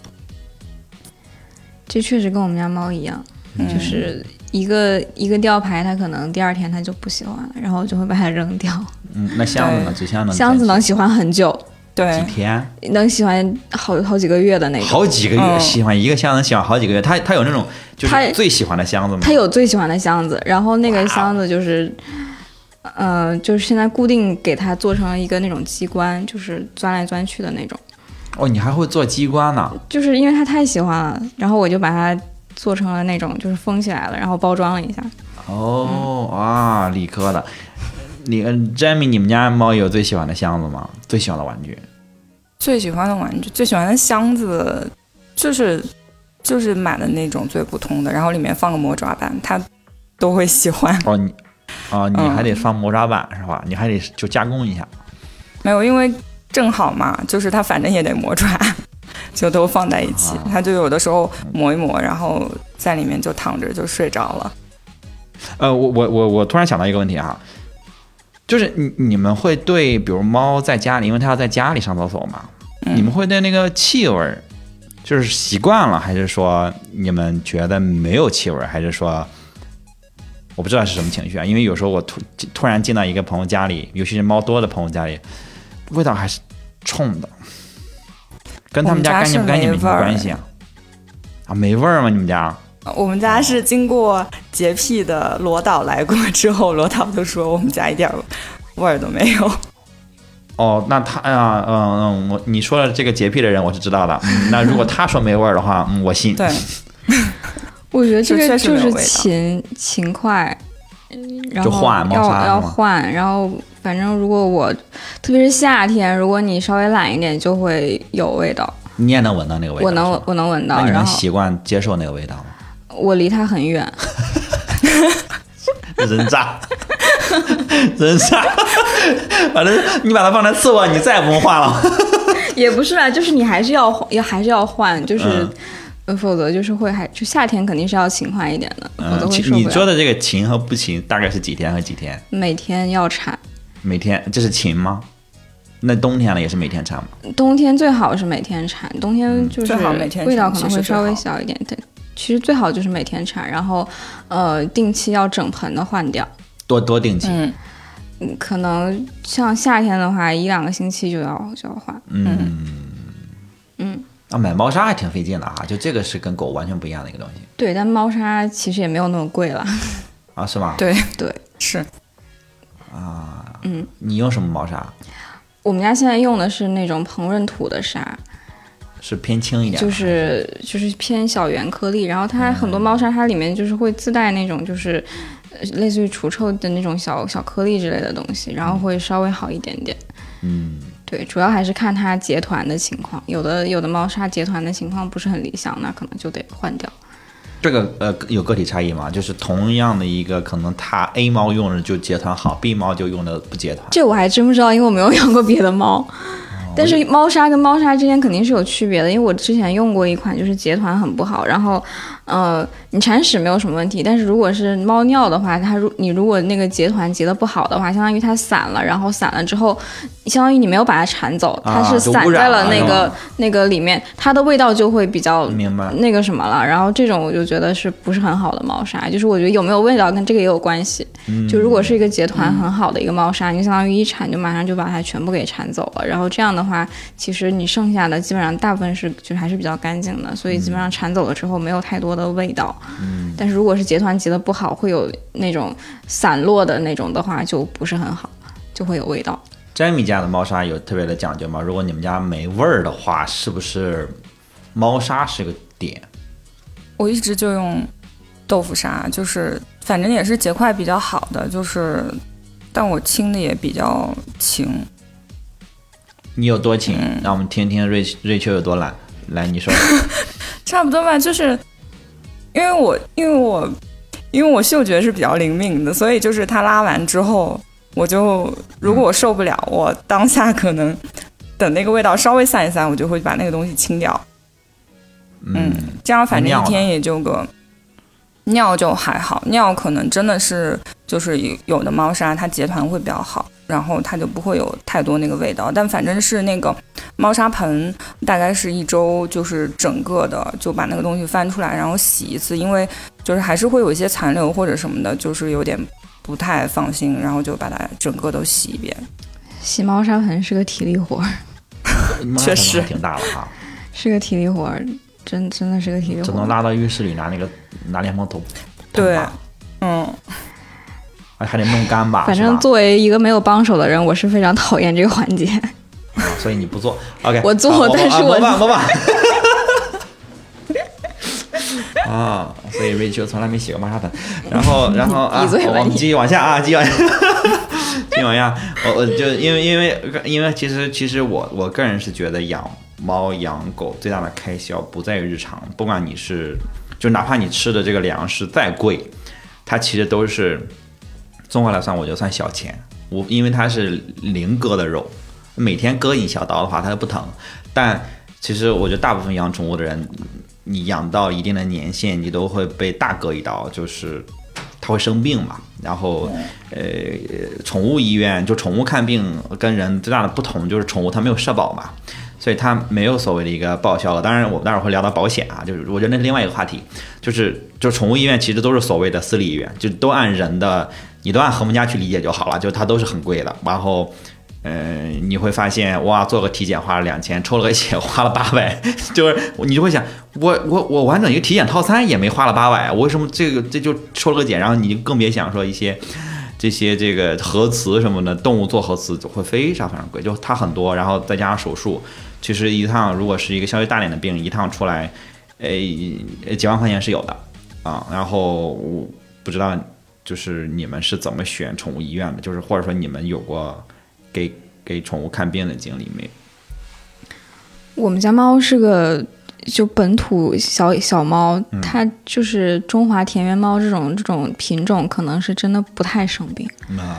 这确实跟我们家猫一样，嗯。就是一个一个吊牌，他可能第二天他就不喜欢了，然后就会把它扔掉。嗯，那箱子呢？纸箱能箱子能喜欢很久，对几，天？能喜欢好好几个月的那种。好几个月，嗯喜欢一个箱子，喜欢好几个月。他他有那种就它是最喜欢的箱子吗？他有最喜欢的箱子，然后那个箱子就是呃，就是现在固定给它做成了一个那种机关，就是钻来钻去的那种。哦，你还会做机关呢？就是因为他太喜欢了，然后我就把它做成了那种，就是封起来了，然后包装了一下。哦啊，理科的。你 Jamie，你们家猫有最喜欢的箱子吗？最喜欢的玩具？最喜欢的玩具，最喜欢的箱子，就是就是买的那种最普通的，然后里面放个魔爪板，它都会喜欢。哦，你哦，你还得放魔爪板是吧？你还得就加工一下。没有，因为正好嘛，就是它反正也得磨爪，就都放在一起。它就有的时候磨一磨，然后在里面就躺着就睡着了。呃，我我我我突然想到一个问题啊，就是你你们会对，比如猫在家里，因为它要在家里上厕所嘛，你们会对那个气味儿，就是习惯了，还是说你们觉得没有气味儿，还是说我不知道是什么情绪啊？因为有时候我突突然进到一个朋友家里，尤其是猫多的朋友家里，味道还是冲的，跟他们家干净不干净没什么关系啊？啊，没味儿吗？你们家？我们家是经过洁癖的罗导来过之后，罗导就说我们家一点味儿都没有。哦，那他啊，嗯嗯，我你说的这个洁癖的人我是知道的。嗯，那如果他说没味儿的话，嗯，我信。对，我觉得这个就是勤勤快，然后要要换，然后反正如果我特别是夏天，如果你稍微懒一点，就会有味道。你也能闻到那个味道？我能，我能闻到。那你能习惯接受那个味道吗？我离它很远，人渣，人渣，反正你把它放在次卧，你再也不用换了。也不是啊，就是你还是要要还是要换，就是否则就是会还就夏天肯定是要勤换一点的，否则会受不了。你说的这个勤和不勤大概是几天和几天？每天要铲。每天这是勤吗？那冬天了也是每天铲吗？冬天最好是每天铲，冬天就是味道可能会稍微小一点，对。其实最好就是每天铲，然后，呃，定期要整盆的换掉。多多定期。嗯，可能像夏天的话，一两个星期就要就要换。嗯嗯。啊，买猫砂还挺费劲的啊，就这个是跟狗完全不一样的一个东西。对，但猫砂其实也没有那么贵了。啊，是吗？对对是。啊。嗯。你用什么猫砂？我们家现在用的是那种膨润土的砂。是偏轻一点，就是就是偏小圆颗粒，然后它很多猫砂它里面就是会自带那种就是类似于除臭的那种小小颗粒之类的东西，然后会稍微好一点点。嗯，对，主要还是看它结团的情况，有的有的猫砂结团的情况不是很理想，那可能就得换掉。这个呃有个体差异吗？就是同样的一个，可能它 A 猫用着就结团好，B 猫就用的不结团。这我还真不知道，因为我没有养过别的猫。但是猫砂跟猫砂之间肯定是有区别的，因为我之前用过一款，就是结团很不好，然后，呃，你铲屎没有什么问题，但是如果是猫尿的话，它如你如果那个结团结的不好的话，相当于它散了，然后散了之后，相当于你没有把它铲走，它是散在了那个那个里面，它的味道就会比较那个什么了，然后这种我就觉得是不是很好的猫砂，就是我觉得有没有味道跟这个也有关系，就如果是一个结团很好的一个猫砂，你相当于一铲就马上就把它全部给铲走了，然后这样的。的话，其实你剩下的基本上大部分是就还是比较干净的，所以基本上铲走了之后没有太多的味道。嗯，但是如果是结团结的不好，会有那种散落的那种的话，就不是很好，就会有味道。詹米家的猫砂有特别的讲究吗？如果你们家没味儿的话，是不是猫砂是个点？我一直就用豆腐砂，就是反正也是结块比较好的，就是但我清的也比较勤。你有多勤？让我们听听瑞瑞秋有多懒。来，你说。差不多吧，就是因为我因为我因为我嗅觉是比较灵敏的，所以就是他拉完之后，我就如果我受不了，我当下可能等那个味道稍微散一散，我就会把那个东西清掉。嗯，这样反正一天也就个。尿就还好，尿可能真的是就是有有的猫砂它结团会比较好，然后它就不会有太多那个味道。但反正是那个猫砂盆，大概是一周就是整个的就把那个东西翻出来，然后洗一次，因为就是还是会有一些残留或者什么的，就是有点不太放心，然后就把它整个都洗一遍。洗猫砂盆是个体力活儿，确实挺大的哈，是个体力活儿。真真的是个体力活，只能拉到浴室里拿那个拿莲蓬头。对，嗯。还得弄干吧？反正作为一个没有帮手的人，我是非常讨厌这个环节。啊所以你不做，OK？我做啊但是我 啊所以 Rachel 从来没洗过玛莎粉，然后，然后啊，你我们继续往下啊，继续往下，继续往下。我我就因为因为因为其实其实我我个人是觉得养猫养狗最大的开销不在于日常，不管你是就哪怕你吃的这个粮食再贵，它其实都是综合来算，我觉得算小钱。我因为它是零割的肉，每天割一小刀的话，它就不疼。但其实我觉得大部分养宠物的人，你养到一定的年限，你都会被大割一刀，就是它会生病嘛。然后，呃，宠物医院就宠物看病跟人最大的不同就是宠物它没有社保嘛，所以它没有所谓的一个报销了。当然，我们待会儿会聊到保险啊，就是我觉得那是另外一个话题。就是就宠物医院其实都是所谓的私立医院，就都按人的，你都按和睦家去理解就好了，就它都是很贵的。然后。呃，你会发现哇，做个体检花了两千，抽了个血花了八百，就是你就会想，我我我完整一个体检套餐也没花了八百，我为什么这个这就抽了个检，然后你更别想说一些这些这个核磁什么的，动物做核磁会非常非常贵，就它很多，然后再加上手术，其实一趟如果是一个稍微大点的病，一趟出来，呃几万块钱是有的啊，然后我不知道就是你们是怎么选宠物医院的，就是或者说你们有过。给给宠物看病的经历没有？我们家猫是个就本土小小猫，嗯它就是中华田园猫这种这种品种，可能是真的不太生病，嗯，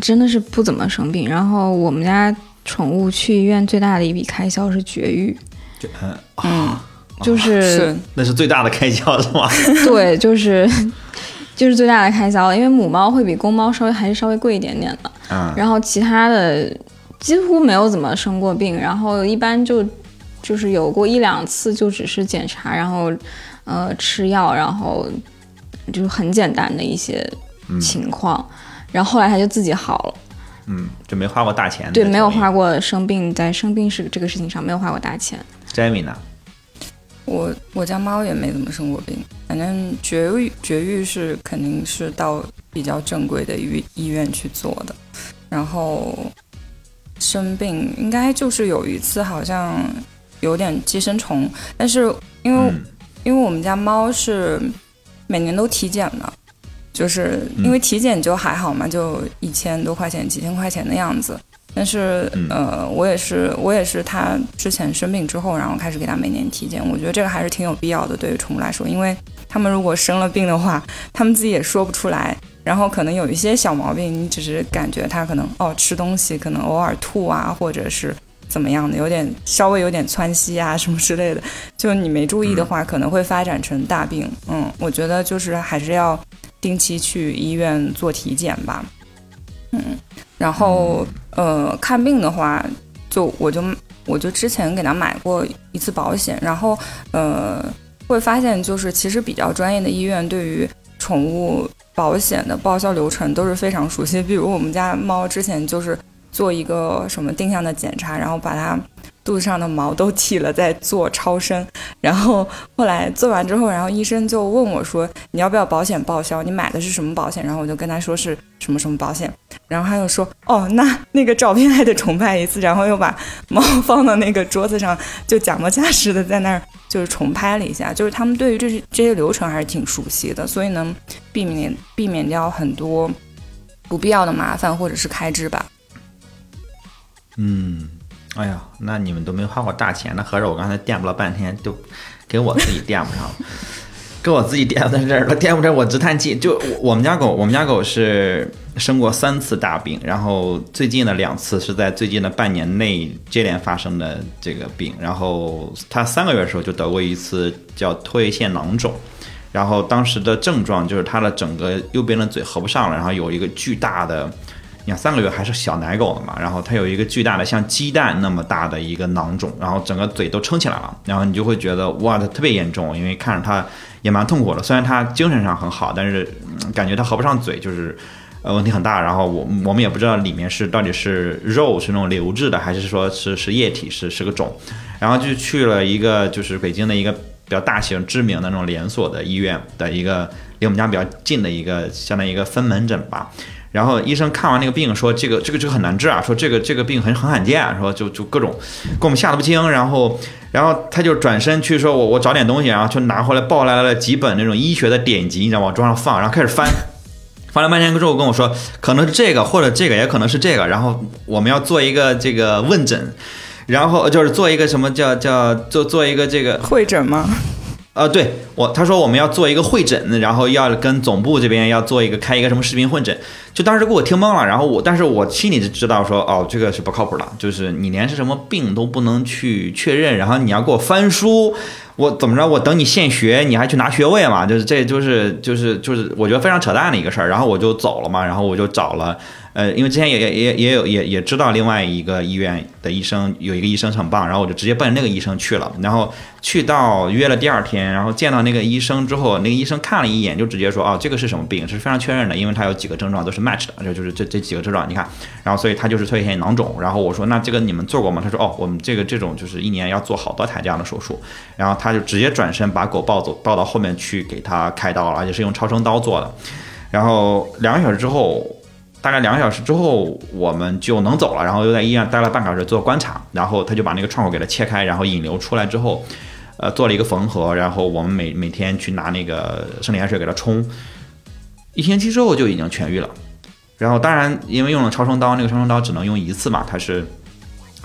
真的是不怎么生病。然后我们家宠物去医院最大的一笔开销是绝育，就嗯嗯，就是是那是最大的开销是吗？对，就是 就是最大的开销了，因为母猫会比公猫稍微还是稍微贵一点点的。嗯，然后其他的几乎没有怎么生过病，然后一般就就是有过一两次，就只是检查，然后呃吃药，然后就是很简单的一些情况，然后后来它就自己好了。嗯，就没花过大钱。对，没有花。过生病，在生病是这个事情上没有花过大钱。Jamie 呢？我我家猫也没怎么生过病，反正绝育绝育是肯定是到比较正规的医医院去做的，然后生病应该就是有一次好像有点寄生虫，但是因为、嗯因为我们家猫是每年都体检的，就是因为体检就还好嘛，就一千多块钱、几千块钱的样子。但是嗯呃，我也是我也是他之前生病之后，然后开始给他每年体检。我觉得这个还是挺有必要的，对于宠物来说，因为他们如果生了病的话，他们自己也说不出来。然后可能有一些小毛病，你只是感觉它可能哦吃东西可能偶尔吐啊，或者是怎么样的，有点稍微有点窜稀啊什么之类的，就你没注意的话，可能会发展成大病。嗯，我觉得就是还是要定期去医院做体检吧。嗯，然后呃看病的话，就我就我就之前给他买过一次保险，然后呃会发现就是其实比较专业的医院对于宠物保险的报销流程都是非常熟悉。比如我们家猫之前就是做一个什么定向的检查，然后把它肚子上的毛都剃了，再做超声。然后后来做完之后，然后医生就问我说：“你要不要保险报销？你买的是什么保险？”然后我就跟他说是什么什么保险。然后他又说：“哦，那那个照片还得重拍一次。”然后又把猫放到那个桌子上，就假模假式的在那儿就是重拍了一下。就是他们对于这些这些流程还是挺熟悉的，所以能避免避免掉很多不必要的麻烦或者是开支吧。嗯，哎呀，那你们都没花过大钱，那合着我刚才垫补了半天，就给我自己垫不上了，给我自己垫在这儿了，垫不着我直叹气。就我我们家狗，我们家狗是生过三次大病，然后最近的两次是在最近的半年内接连发生的这个病，然后它三个月的时候就得过一次叫唾液腺囊肿。然后当时的症状就是它的整个右边的嘴合不上了，然后有一个巨大的，你看三个月还是小奶狗的嘛，然后它有一个巨大的像鸡蛋那么大的一个囊肿，然后整个嘴都撑起来了，然后你就会觉得哇，它特别严重，因为看着它也蛮痛苦的。虽然它精神上很好，但是、感觉它合不上嘴，就是呃问题很大。然后我我们也不知道里面是到底是肉是那种流质的，还是说是是液体是是个肿，然后就去了一个就是北京的一个比较大型知名的那种连锁的医院的一个离我们家比较近的一个相当于一个分门诊吧。然后医生看完那个病说这个这个这个很难治啊，说这个这个病很很罕见，啊说就就各种给我们吓得不轻。然后然后他就转身去说我我找点东西，然后就拿回来抱来了几本那种医学的典籍，你知道往桌上放，然后开始翻。翻了半天之后跟我说，可能是这个或者这个，也可能是这个。然后我们要做一个这个问诊，然后就是做一个什么叫叫做做一个这个会诊吗？呃，对我他说我们要做一个会诊，然后要跟总部这边要做一个开一个什么视频会诊，就当时给我听懵了。然后我但是我心里就知道说哦，这个是不靠谱的，就是你连是什么病都不能去确认，然后你要给我翻书。我怎么着？我等你现学，你还去拿学位嘛？就是这就是就是就是我觉得非常扯淡的一个事儿。然后我就走了嘛，然后我就找了。呃，因为之前也也也也有也也知道另外一个医院的医生有一个医生很棒，然后我就直接奔那个医生去了。然后去到约了第二天，然后见到那个医生之后，那个医生看了一眼就直接说：“哦，这个是什么病？是非常确认的，因为他有几个症状都是 match 的，就就是这这几个症状，你看。然后所以他就是唾液腺囊肿。然后我说：那这个你们做过吗？他说：哦，我们这个这种就是一年要做好多台这样的手术。然后他就直接转身把狗抱走，抱到后面去给他开刀了，而且是用超声刀做的。然后两个小时之后。大概两个小时之后，我们就能走了。然后又在医院待了半个小时做观察。然后他就把那个创口给它切开，然后引流出来之后，呃，做了一个缝合。然后我们每每天去拿那个生理盐水给它冲，一星期之后就已经痊愈了。然后当然，因为用了超声刀，那个超声刀只能用一次嘛，它是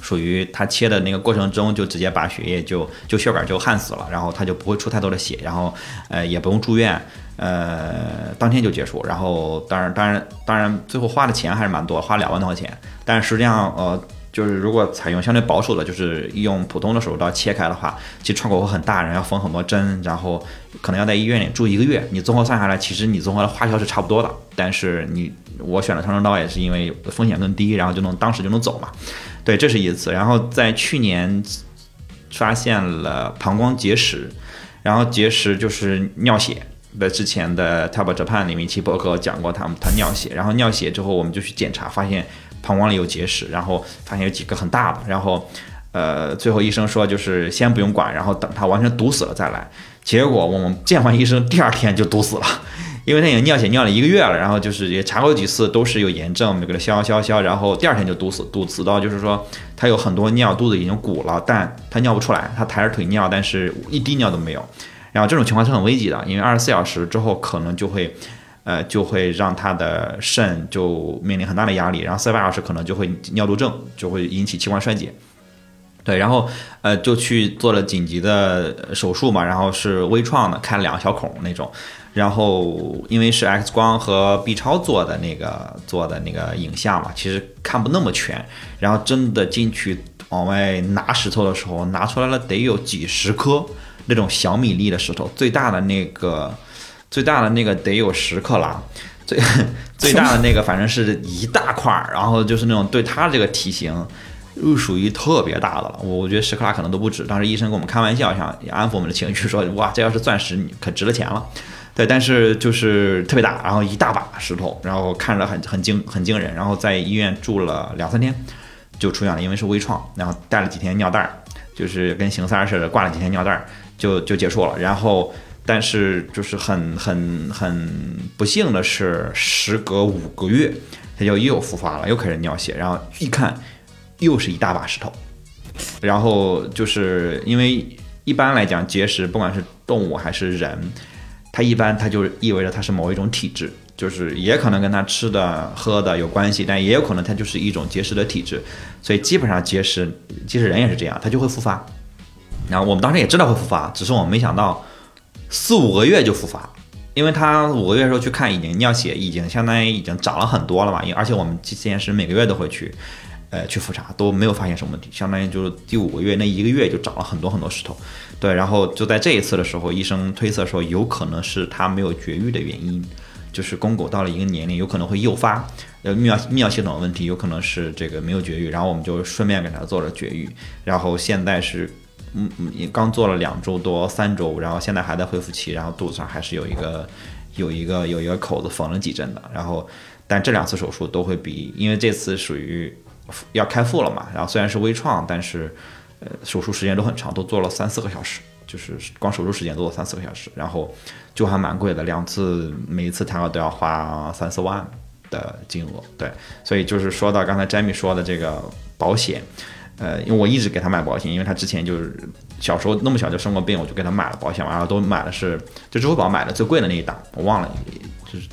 属于它切的那个过程中就直接把血液就就血管就焊死了，然后它就不会出太多的血，然后呃也不用住院。呃，当天就结束，然后当然，当然，当然，最后花的钱还是蛮多，花两万多块钱。但实际上，呃，就是如果采用相对保守的，就是用普通的手术刀切开的话，其实创口会很大，然后要缝很多针，然后可能要在医院里住一个月。你综合算下来，其实你综合的花销是差不多的。但是你我选了超声刀也是因为风险更低，然后就能当时就能走嘛。对，这是一次。然后在去年发现了膀胱结石，然后结石就是尿血。在之前的 Table Japan 里面一期博客讲过，他他尿血，然后尿血之后我们就去检查，发现膀胱里有结石，然后发现有几个很大的，然后呃最后医生说就是先不用管，然后等它完全堵死了再来。结果我们见完医生第二天就堵死了，因为他已经尿血尿了一个月了，然后就是也查过几次都是有炎症，我们就给他消消消，然后第二天就堵死，堵死到就是说他有很多尿肚子已经鼓了，但他尿不出来，他抬着腿尿，但是一滴尿都没有。然后这种情况是很危急的，因为二十四小时之后可能就会，呃，就会让他的肾就面临很大的压力，然后四十八小时可能就会尿毒症，就会引起器官衰竭。对，然后呃就去做了紧急的手术嘛，然后是微创的，开了两个小孔那种，然后因为是 X 光和 B 超做的那个做的那个影像嘛，其实看不那么全，然后真的进去往外拿石头的时候，拿出来了得有几十颗。那种小米粒的石头，最大的那个，最大的那个得有十克拉，最 最大的那个反正是一大块儿，然后就是那种对它这个体型，又属于特别大的了。我我觉得十克拉可能都不止。当时医生跟我们开玩笑，想安抚我们的情绪，说哇，这要是钻石，你可值了钱了。对，但是就是特别大，然后一大把石头，然后看着很很惊很惊人。然后在医院住了两三天，就出院了，因为是微创，然后带了几天尿袋儿，就是跟邢三似的，挂了几天尿袋儿。就就结束了，然后，但是就是很很很不幸的是，时隔五个月，他就又复发了，又开始尿血，然后一看，又是一大把石头，然后就是因为一般来讲，结石不管是动物还是人，它一般它就意味着它是某一种体质，就是也可能跟它吃的喝的有关系，但也有可能它就是一种结石的体质，所以基本上结石，即使人也是这样，它就会复发。然后我们当时也知道会复发，只是我们没想到四五个月就复发，因为他五个月的时候去看已经尿血已经相当于已经长了很多了嘛，因为而且我们之前是每个月都会去，呃去复查都没有发现什么问题，相当于就是第五个月那一个月就长了很多很多石头，对，然后就在这一次的时候，医生推测说有可能是他没有绝育的原因，就是公狗到了一个年龄有可能会诱发呃泌尿泌尿系统的问题，有可能是这个没有绝育，然后我们就顺便给他做了绝育，然后现在是。嗯嗯，也刚做了两周多三周，然后现在还在恢复期，然后肚子上还是有一个有一个有一个口子缝了几针的，然后但这两次手术都会比，因为这次属于要开腹了嘛，然后虽然是微创，但是呃手术时间都很长，都做了三四个小时，就是光手术时间都有三四个小时，然后就还蛮贵的，两次每一次谈个都要花三四万的金额。对，所以就是说到刚才 Jamie 说的这个保险，呃，因为我一直给他买保险，因为他之前就是小时候那么小就生过病，我就给他买了保险，然后都买的是就支付宝买的最贵的那一档，我忘了，就是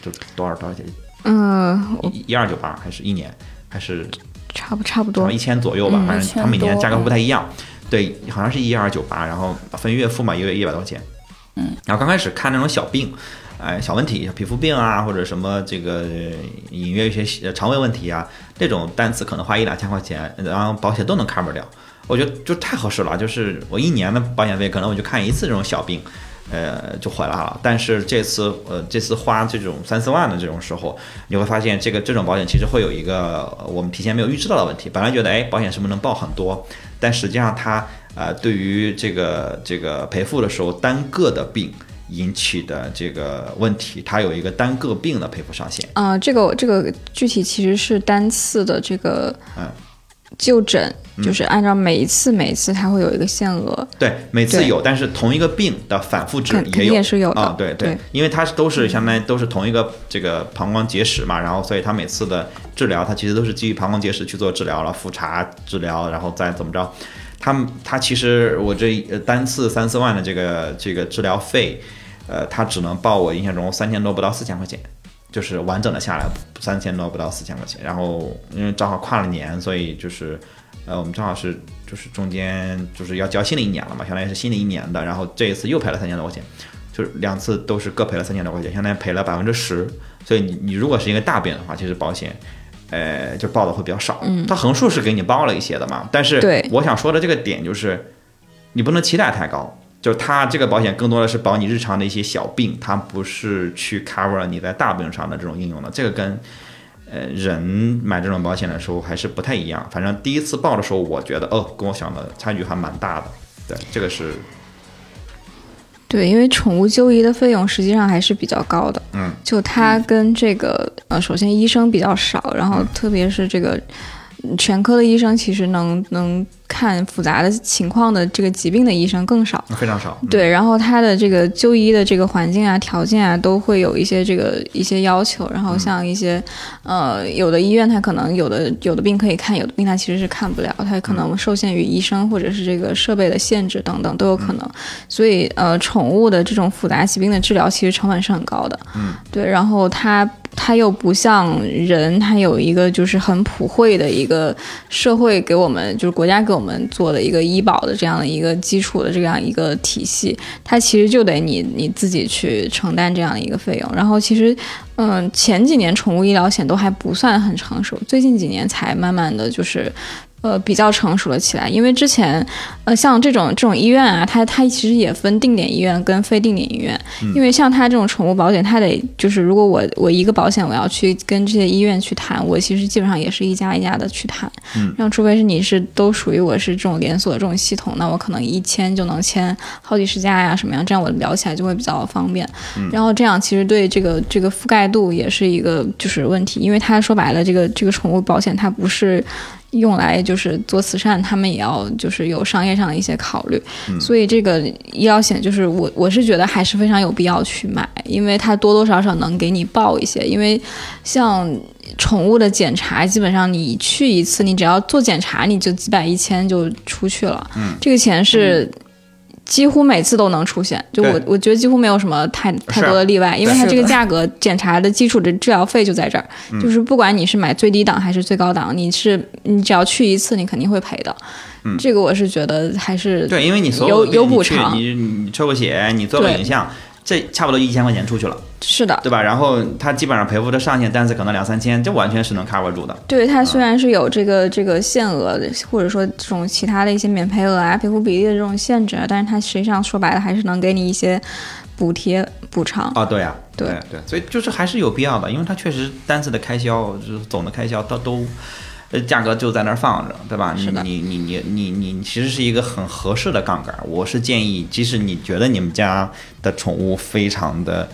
就多少多少钱，嗯，一一二九八还是一年还是差不差不多好像一。千左右吧，嗯反正他每年价格不太一样。对，好像是一二九八，然后分月付嘛，一个月一百多块钱。嗯，然后刚开始看那种小病，哎，小问题，皮肤病啊，或者什么这个隐约一些肠胃问题啊，这种单次可能花一两千块钱，然后保险都能 cover 掉。我觉得就太合适了，就是我一年的保险费，可能我就看一次这种小病，呃，就回来了。但是这次，呃，这次花这种三四万的这种时候，你会发现这个这种保险其实会有一个我们提前没有预知到的问题。本来觉得，哎，保险是不是能报很多？但实际上它，呃，对于这个这个赔付的时候单个的病引起的这个问题，它有一个单个病的赔付上限。呃，这个这个具体其实是单次的这个嗯。就诊，就是按照每一次每一次它会有一个限额。对，每次有，但是同一个病的反复值肯肯定也有，也是有的。啊，对对因为它是都是相当于都是同一个这个膀胱结石嘛，然后所以它每次的治疗，它其实都是基于膀胱结石去做治疗了，复查治疗，然后再怎么着，它它其实我这呃单次三四万的这个这个治疗费，呃，他只能报我印象中三千多不到四千块钱。就是完整的下来三千多不到四千块钱，然后因为正好跨了年，所以就是，呃，我们正好是就是中间就是要交新的一年了嘛，相当于是新的一年的，然后这一次又赔了三千多块钱，就是两次都是各赔了三千多块钱，相当于赔了百分之十。所以你你如果是一个大病的话，其实保险，呃，就报的会比较少。嗯，它横竖是给你报了一些的嘛，但是我想说的这个点就是，你不能期待太高。就是它这个保险更多的是保你日常的一些小病，它不是去 cover 你在大病上的这种应用的。这个跟呃人买这种保险的时候还是不太一样。反正第一次报的时候，我觉得哦，跟我想的差距还蛮大的。对，这个是对，因为宠物就医的费用实际上还是比较高的。嗯，就它跟这个呃，首先医生比较少，然后特别是这个嗯全科的医生，其实能能看复杂的情况的这个疾病的医生更少。非常少。嗯，对，然后他的这个就医的这个环境啊、条件啊，都会有一些这个一些要求。然后像一些，呃，有的医院它可能有的有的病可以看，有的病它其实是看不了，它可能受限于医生或者是这个设备的限制等等都有可能。所以呃，宠物的这种复杂疾病的治疗其实成本是很高的。嗯，对，然后它。它又不像人，它有一个就是很普惠的一个社会给我们，就是国家给我们做的一个医保的这样的一个基础的这样一个体系，它其实就得你你自己去承担这样的一个费用。然后其实，嗯，前几年宠物医疗险都还不算很成熟，最近几年才慢慢的就是。呃，比较成熟了起来，因为之前，呃，像这种这种医院啊，它它其实也分定点医院跟非定点医院，因为像它这种宠物保险，它得就是如果我我一个保险我要去跟这些医院去谈，我其实基本上也是一家一家的去谈，嗯，然后除非是你是都属于我是这种连锁的这种系统，那我可能一签就能签好几十家呀什么样，这样我聊起来就会比较方便，嗯。然后这样其实对这个这个覆盖度也是一个就是问题，因为它说白了，这个这个宠物保险它不是。用来就是做慈善，他们也要就是有商业上的一些考虑，所以这个医疗险就是我我是觉得还是非常有必要去买，因为它多多少少能给你报一些，因为像宠物的检查，基本上你去一次，你只要做检查，你就几百一千就出去了，嗯。这个钱是。几乎每次都能出现，就我我觉得几乎没有什么太太多的例外，因为它这个价格检查的基础的治疗费就在这儿，嗯。就是不管你是买最低档还是最高档，你是你只要去一次，你肯定会赔的。这个我是觉得还是嗯对，因为你所有有补偿。你你抽个血，你做个影像，这差不多一千块钱出去了，是的，对吧？然后它基本上赔付的上限单子可能两三千，这完全是能 cover 住的。对它虽然是有这个这个限额的，或者说这种其他的一些免赔额啊、赔付比例的这种限制啊，但是它实际上说白了还是能给你一些补贴补偿。啊，对呀、对对对，所以就是还是有必要的，因为它确实单次的开销就是总的开销它都。呃，价格就在那儿放着，对吧？你是的你你你你你其实是一个很合适的杠杆。我是建议，即使你觉得你们家的宠物非常的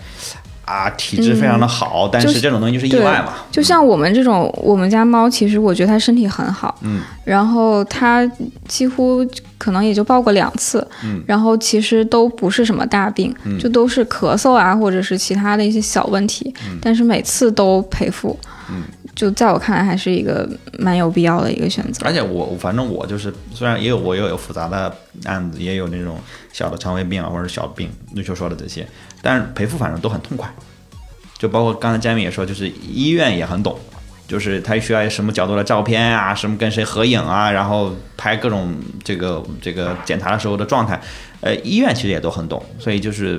啊，体质非常的好，但是这种东西就是意外嘛。就像我们这种，我们家猫其实我觉得它身体很好，嗯，然后它几乎可能也就抱过两次，嗯，然后其实都不是什么大病，嗯就都是咳嗽啊，或者是其他的一些小问题，但是每次都赔付，嗯，就在我看来还是一个蛮有必要的一个选择。而且我反正我就是，虽然也有我也有复杂的案子，也有那种小的肠胃病啊或者小病，绿秋说的这些，但是赔付反正都很痛快。就包括刚才佳敏也说，就是医院也很懂，就是他需要什么角度的照片啊，什么跟谁合影啊，然后拍各种这个这个检查的时候的状态，呃，医院其实也都很懂，所以就是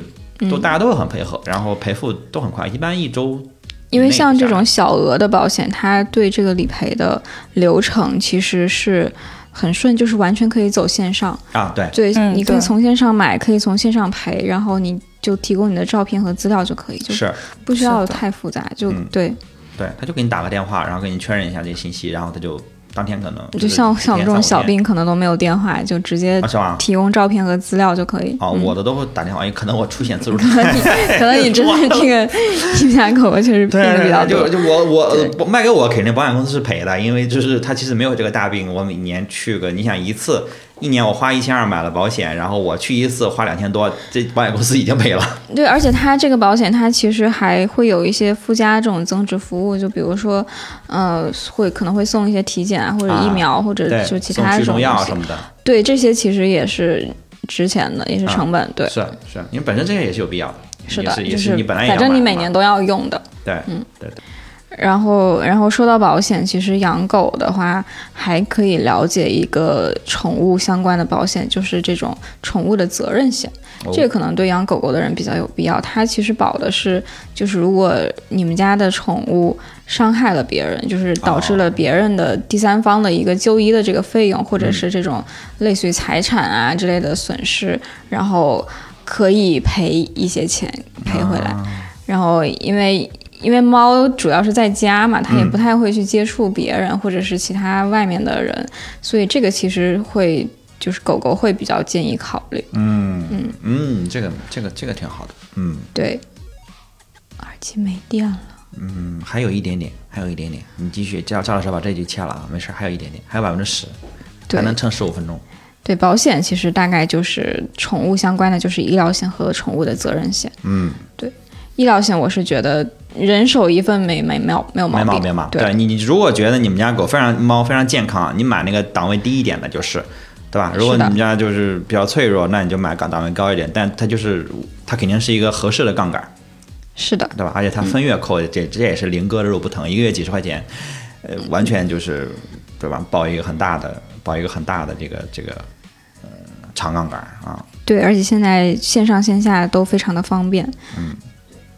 都大家都会很配合，然后赔付都很快，一般一周。因为像这种小额的保险，它对这个理赔的流程其实是很顺，就是完全可以走线上。啊，对，对，嗯你可以从线上买，可以从线上赔，然后你就提供你的照片和资料就可以，就是。不需要太复杂。就、嗯。对，对，他就给你打个电话，然后给你确认一下这些信息，然后他就当天可能就是像像我们这种小病病可能都没有电话，就直接？提供照片和资料就可以。哦，嗯我的都会打电话，因为可能我出险次数可能你 可能你真的这个你家狗狗确实病的比较多。就就我我卖给我肯定保险公司是赔的，因为就是他其实没有这个大病，我每年去个，你想一次一年我花一千二买了保险，然后我去一次花两千多，这保险公司已经赔了。对，而且它这个保险它其实还会有一些附加这种增值服务，就比如说，呃，会可能会送一些体检啊，或者疫苗，或者，就其他这种药什么的，对，这些其实也是值钱的，也是成本。对，是是，因为本身这些也是有必要的，是的，也是就是你本来也反正你每年都要用的。对，嗯对对，然后，然后说到保险，其实养狗的话，还可以了解一个宠物相关的保险，就是这种宠物的责任险。哦这个可能对养狗狗的人比较有必要。它其实保的是，就是如果你们家的宠物伤害了别人，就是导致了别人的第三方的一个就医的这个费用，或者是这种类似于财产啊之类的损失，然后可以赔一些钱赔回来。然后因为因为猫主要是在家嘛，它也不太会去接触别人、或者是其他外面的人，所以这个其实会就是狗狗会比较建议考虑。嗯嗯嗯，这个这个这个挺好的，嗯对，耳机没电了。嗯，还有一点点，还有一点点，你继续，赵赵老师把这句切了啊，没事，还有一点点，还有百分之十，对还能撑十五分钟。对，保险其实大概就是宠物相关的，就是医疗险和宠物的责任险。嗯，对医疗险我是觉得人手一份没没没有没有毛病，没毛病吧？对你，你如果觉得你们家狗非常猫非常健康，你买那个档位低一点的就是，对吧？如果你们家就是比较脆弱，那你就买档档位高一点，但它就是它肯定是一个合适的杠杆，是的，对吧？而且它分月扣，这这也是零割的肉不疼，一个月几十块钱，呃，完全就是对吧？报一个很大的，报一个很大的这个这个呃长杠杆啊，对，而且现在线上线下都非常的方便。嗯，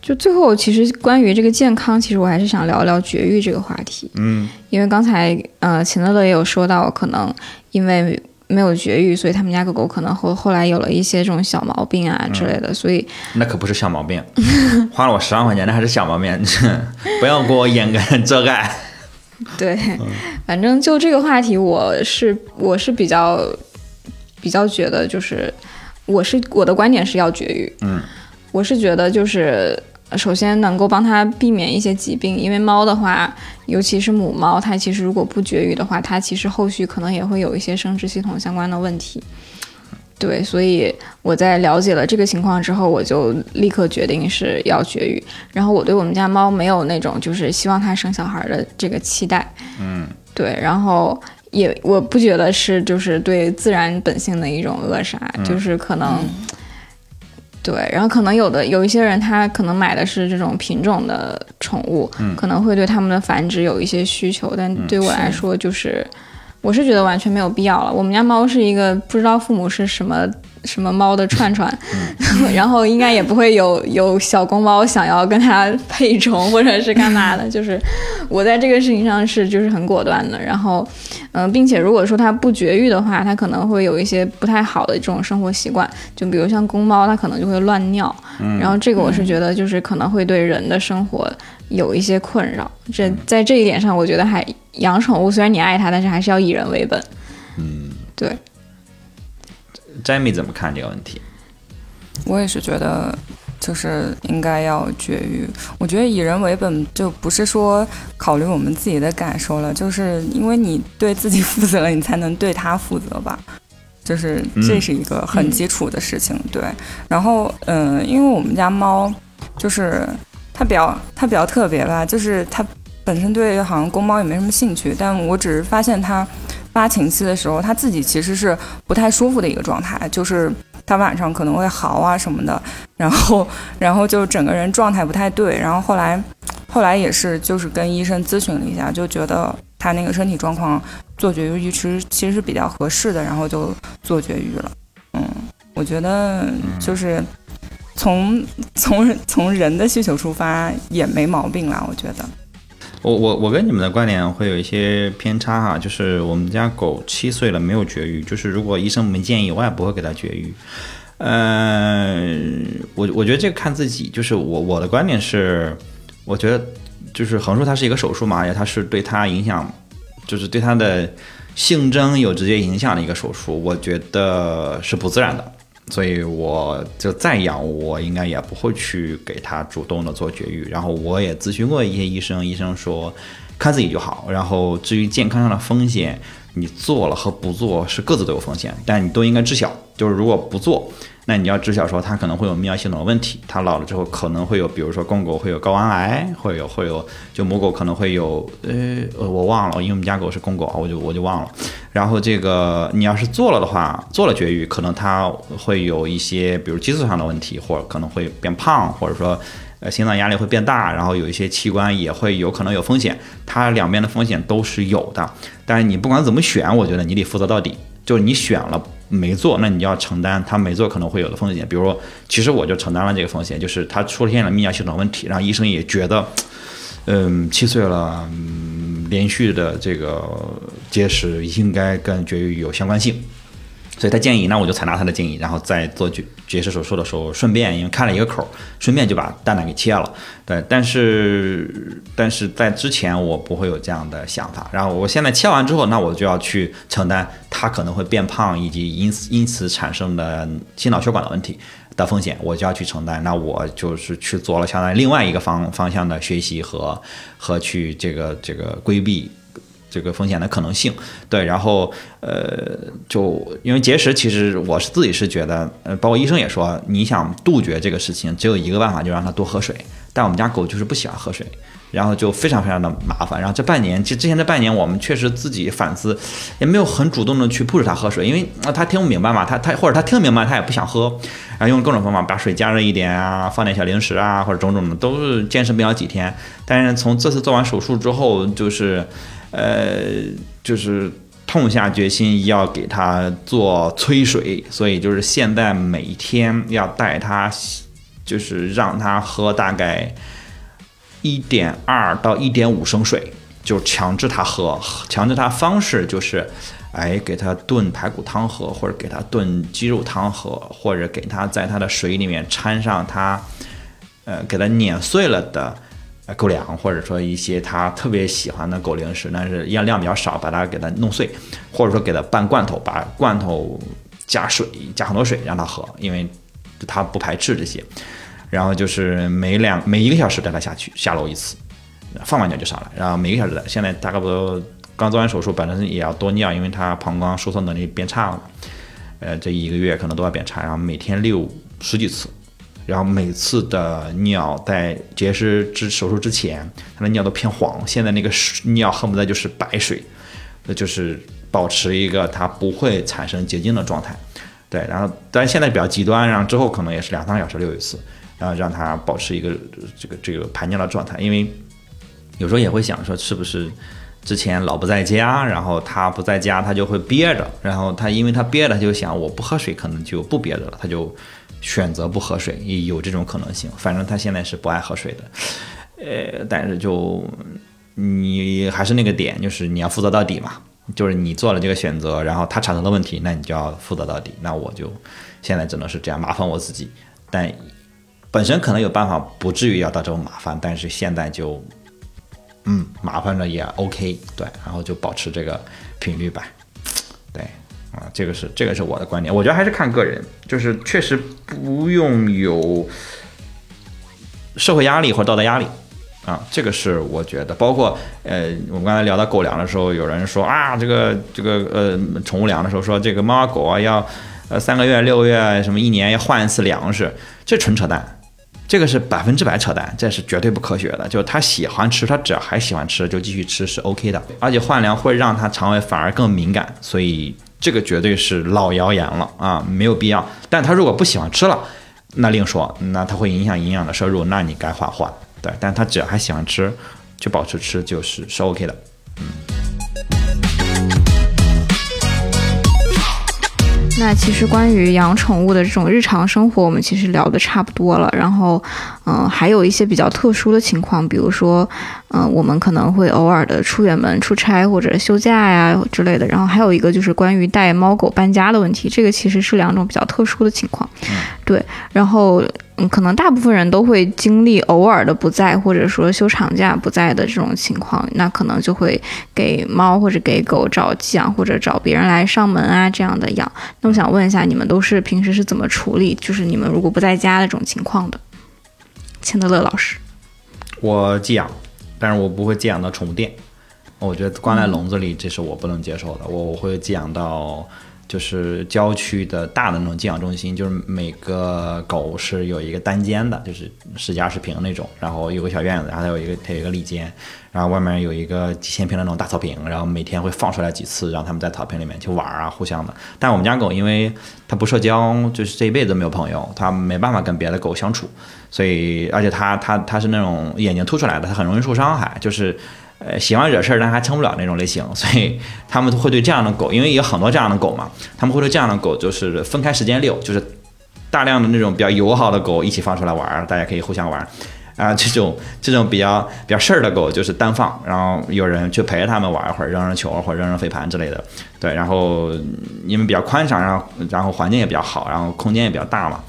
就最后，其实关于这个健康，其实我还是想聊聊绝育这个话题。嗯因为刚才呃，秦乐乐也有说到，可能因为没有绝育，所以他们家狗狗可能后后来有了一些这种小毛病啊之类的，所以那可不是小毛病，花了我十万块钱，那还是小毛病，不要给我掩盖遮盖。对，反正就这个话题，我是我是比较比较觉得，就是我是我的观点是要绝育，嗯，我是觉得就是。首先能够帮它避免一些疾病，因为猫的话，尤其是母猫，它其实如果不绝育的话，它其实后续可能也会有一些生殖系统相关的问题。对，所以我在了解了这个情况之后，我就立刻决定是要绝育。然后我对我们家猫没有那种就是希望它生小孩的这个期待。嗯，对，然后也我不觉得是就是对自然本性的一种扼杀，就是可能。对，然后可能有的有一些人，他可能买的是这种品种的宠物，可能会对他们的繁殖有一些需求，但对我来说，就是、我是觉得完全没有必要了。我们家猫是一个不知道父母是什么什么猫的串串，然后应该也不会有有小公猫想要跟它配种或者是干嘛的，就是我在这个事情上是就是很果断的。然后，嗯、并且如果说它不绝育的话，它可能会有一些不太好的这种生活习惯，就比如像公猫，它可能就会乱尿，然后这个我是觉得就是可能会对人的生活有一些困扰。这在这一点上，我觉得还养宠物虽然你爱它，但是还是要以人为本。嗯，对，Jamie 怎么看这个问题？我也是觉得就是应该要绝育。我觉得以人为本就不是说考虑我们自己的感受了，就是因为你对自己负责了，你才能对它负责吧。就是这是一个很基础的事情，对。然后，嗯，因为我们家猫就是它比较它比较特别吧，就是它本身对好像公猫也没什么兴趣，但我只是发现它发情期的时候，他自己其实是不太舒服的一个状态，就是他晚上可能会嚎啊什么的，然后然后就整个人状态不太对，然后后来后来也是就是跟医生咨询了一下，就觉得他那个身体状况。做绝育其实其实是比较合适的，然后就做绝育了。嗯，我觉得就是从从从人的需求出发也没毛病啦。我觉得，我我我跟你们的观点会有一些偏差哈。就是我们家狗七岁了没有绝育，就是如果医生没建议，我也不会给它绝育。嗯，我我觉得这个看自己。就是我我的观点是，我觉得就是横竖它是一个手术嘛，而且它是对它影响。就是对它的性征有直接影响的一个手术，我觉得是不自然的，所以我就再养，我应该也不会去给它主动的做绝育。然后我也咨询过一些医生，医生说看自己就好。然后至于健康上的风险，你做了和不做是各自都有风险，但你都应该知晓。就是如果不做。那你要知晓说，它可能会有泌尿系统的问题，它老了之后可能会有，比如说公狗会有睾丸癌，会有会有，就母狗可能会有，呃呃，我忘了，因为我们家狗是公狗啊，我就我就忘了。然后这个你要是做了的话，做了绝育，可能它会有一些，比如激素上的问题，或者可能会变胖，或者说呃心脏压力会变大，然后有一些器官也会有可能有风险，它两边的风险都是有的。但是你不管怎么选，我觉得你得负责到底，就是你选了。没做，那你要承担他没做可能会有的风险。比如说，其实我就承担了这个风险，就是他出现了泌尿系统问题，然后医生也觉得，嗯，七岁了，嗯连续的这个结石应该跟绝育有相关性。所以他建议，那我就采纳他的建议，然后在做绝绝食手术的时候，顺便因为开了一个口，顺便就把蛋蛋给切了。对，但是但是在之前我不会有这样的想法。然后我现在切完之后，那我就要去承担他可能会变胖以及因此因此产生的心脑血管的问题的风险，我就要去承担。那我就是去做了相当于另外一个方方向的学习和和去这个这个规避。这个风险的可能性，对，然后呃，就因为结石，其实我是自己是觉得，呃，包括医生也说，你想杜绝这个事情，只有一个办法，就让它多喝水。但我们家狗就是不喜欢喝水，然后就非常非常的麻烦。然后这半年，就之前这半年，我们确实自己反思，也没有很主动的去迫使他喝水，因为啊，它听不明白嘛，它它或者它听明白，它也不想喝，然后用各种方法把水加热一点啊，放点小零食啊，或者种种的，都是坚持不了几天。但是从这次做完手术之后，就是。呃，就是痛下决心要给他做催水，所以就是现在每天要带他，就是让他喝大概一点二到一点五升水，就强制他喝，强制他方式就是，哎，给他炖排骨汤喝，或者给他炖鸡肉汤喝，或者给他在他的水里面掺上他，呃，给他碾碎了的。狗粮，或者说一些他特别喜欢的狗零食，但是样量比较少，把它给它弄碎，或者说给它拌罐头，把罐头加水，加很多水让它喝，因为它不排斥这些。然后就是每两每一个小时带它下去下楼一次，放完尿就上来，然后每个小时的。现在大概不刚做完手术，本身也要多尿，因为它膀胱收缩能力变差了，呃，这一个月可能都要变差，然后每天遛十几次。然后每次的尿在结石之手术之前，他的尿都偏黄，现在那个尿恨不得就是白水，那就是保持一个它不会产生结晶的状态。对，然后但现在比较极端，然后之后可能也是两三个小时溜一次，然后让它保持一个这个这个排尿的状态。因为有时候也会想说，是不是之前老不在家，然后他不在家，他就会憋着，然后他因为他憋着，就想我不喝水，可能就不憋着了，他就。选择不喝水也有这种可能性，反正他现在是不爱喝水的，呃，但是就你还是那个点，就是你要负责到底嘛，就是你做了这个选择，然后他产生的问题，那你就要负责到底。那我就现在只能是这样，麻烦我自己。但本身可能有办法，不至于要到这种麻烦，但是现在就嗯麻烦了也 OK，对，然后就保持这个频率吧，啊，这个是这个是我的观点，我觉得还是看个人，就是确实不用有社会压力或者道德压力。啊，这个是我觉得，包括呃，我们刚才聊到狗粮的时候，有人说啊，这个这个呃，宠物粮的时候说这个猫啊狗啊要呃三个月、六个月什么一年要换一次粮食，这纯扯淡，这个是百分之百扯淡，这是绝对不科学的。就是他喜欢吃，他只要还喜欢吃就继续吃是 OK 的，而且换粮会让他肠胃反而更敏感，所以这个绝对是老谣言了啊，没有必要。但他如果不喜欢吃了，那另说，那他会影响营养的摄入，那你该换换。对，但他只要还喜欢吃，就保持吃就是是 OK 的，嗯。那其实关于养宠物的这种日常生活，我们其实聊的差不多了。然后，嗯，还有一些比较特殊的情况，比如说，嗯，我们可能会偶尔的出远门出差或者休假呀之类的。然后还有一个就是关于带猫狗搬家的问题，这个其实是两种比较特殊的情况。对，然后。可能大部分人都会经历偶尔的不在，或者说休长假不在的这种情况，那可能就会给猫或者给狗找寄养，或者找别人来上门啊这样的养。那我想问一下，你们都是平时是怎么处理？就是你们如果不在家的这种情况的？钱德勒老师，我寄养，但是我不会寄养到宠物店，我觉得关在笼子里这是我不能接受的，我会寄养到。就是郊区的大的那种寄养中心，就是每个狗是有一个单间的，就是十几二十平那种，然后有个小院子，然后它有一个它有一个里间，然后外面有一个几千平的那种大草坪，然后每天会放出来几次，让他们在草坪里面去玩啊，互相的。但我们家狗因为它不社交，就是这一辈子没有朋友，它没办法跟别的狗相处，所以而且它它它是那种眼睛凸出来的，它很容易受伤害，就是。呃，喜欢惹事儿但还撑不了那种类型，所以他们会对这样的狗，因为有很多这样的狗嘛，他们会对这样的狗就是分开时间遛，就是大量的那种比较友好的狗一起放出来玩，大家可以互相玩。啊，这种这种比较比较事儿的狗就是单放，然后有人去陪着他们玩一会儿，扔扔球或者扔扔飞盘之类的。对，然后因为比较宽敞，然后然后环境也比较好，然后空间也比较大嘛，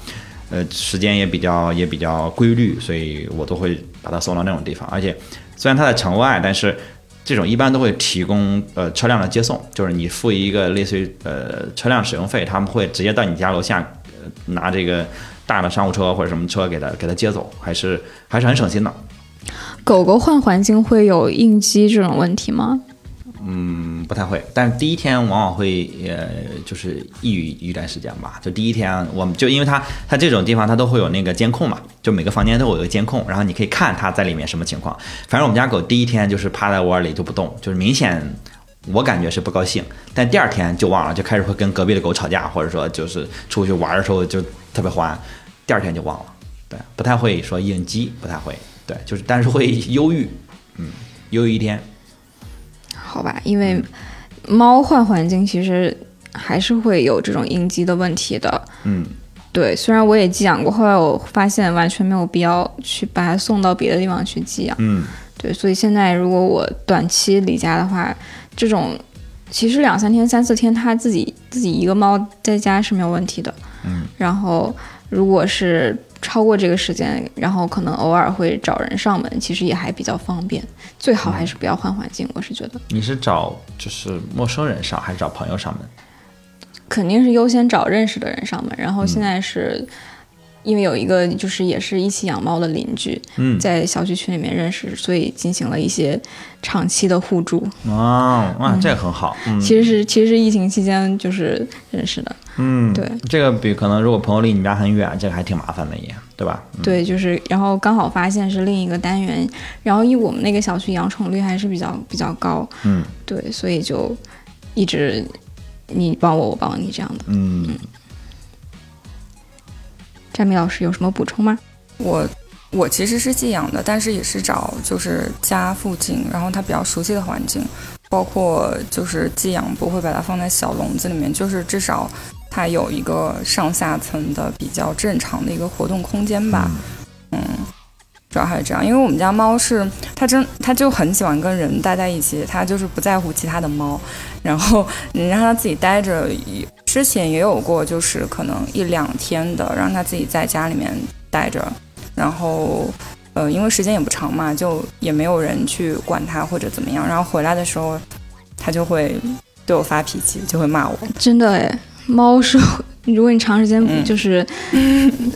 呃，时间也比较也比较 规律，所以我都会把它送到那种地方，而且。虽然它在城外，但是这种一般都会提供呃车辆的接送，就是你付一个类似于呃车辆使用费，他们会直接到你家楼下拿这个大的商务车或者什么车给他给他接走，还是还是很省心的。狗狗换环境会有应激这种问题吗？嗯，不太会，但是第一天往往会，呃，就是抑郁一段时间吧。就第一天，我们就因为它，它这种地方它都会有那个监控嘛，就每个房间都有一个监控，然后你可以看它在里面什么情况。反正我们家狗第一天就是趴在窝里就不动，就是明显我感觉是不高兴，但第二天就忘了，就开始会跟隔壁的狗吵架，或者说就是出去玩的时候就特别欢，第二天就忘了。对，不太会说应激，不太会。对，就是但是会忧郁，嗯，忧郁一天。好吧，因为猫换环境其实还是会有这种应激的问题的。嗯，对，虽然我也寄养过，后来我发现完全没有必要去把它送到别的地方去寄养。嗯，对，所以现在如果我短期离家的话，这种其实两三天、三四天，它自己自己一个猫在家是没有问题的。嗯，然后如果是。超过这个时间，然后可能偶尔会找人上门，其实也还比较方便。最好还是不要换环境，我是觉得。你是找就是陌生人上，还是找朋友上门？肯定是优先找认识的人上门。然后现在是。因为有一个就是也是一起养猫的邻居，在小区群里面认识，所以进行了一些长期的互助。哦，哇，这个很好。其实是其实是疫情期间就是认识的。嗯，对，这个比可能如果朋友离你们家很远，这个还挺麻烦的也，对吧？对，就是然后刚好发现是另一个单元，然后以我们那个小区养宠率还是比较比较高。嗯，对，所以就一直你帮我，我帮你这样的。嗯。詹米老师有什么补充吗？我我其实是寄养的，但是也是找就是家附近，然后他比较熟悉的环境，包括就是寄养不会把它放在小笼子里面，就是至少它有一个上下层的比较正常的一个活动空间吧。嗯，主要还是这样，因为我们家猫是它真它就很喜欢跟人待在一起，它就是不在乎其他的猫，然后你让它自己待着。之前也有过，就是可能一两天的，让他自己在家里面待着，然后，呃，因为时间也不长嘛，就也没有人去管他或者怎么样，然后回来的时候，他就会对我发脾气，就会骂我。真的诶，猫是如果你长时间嗯就是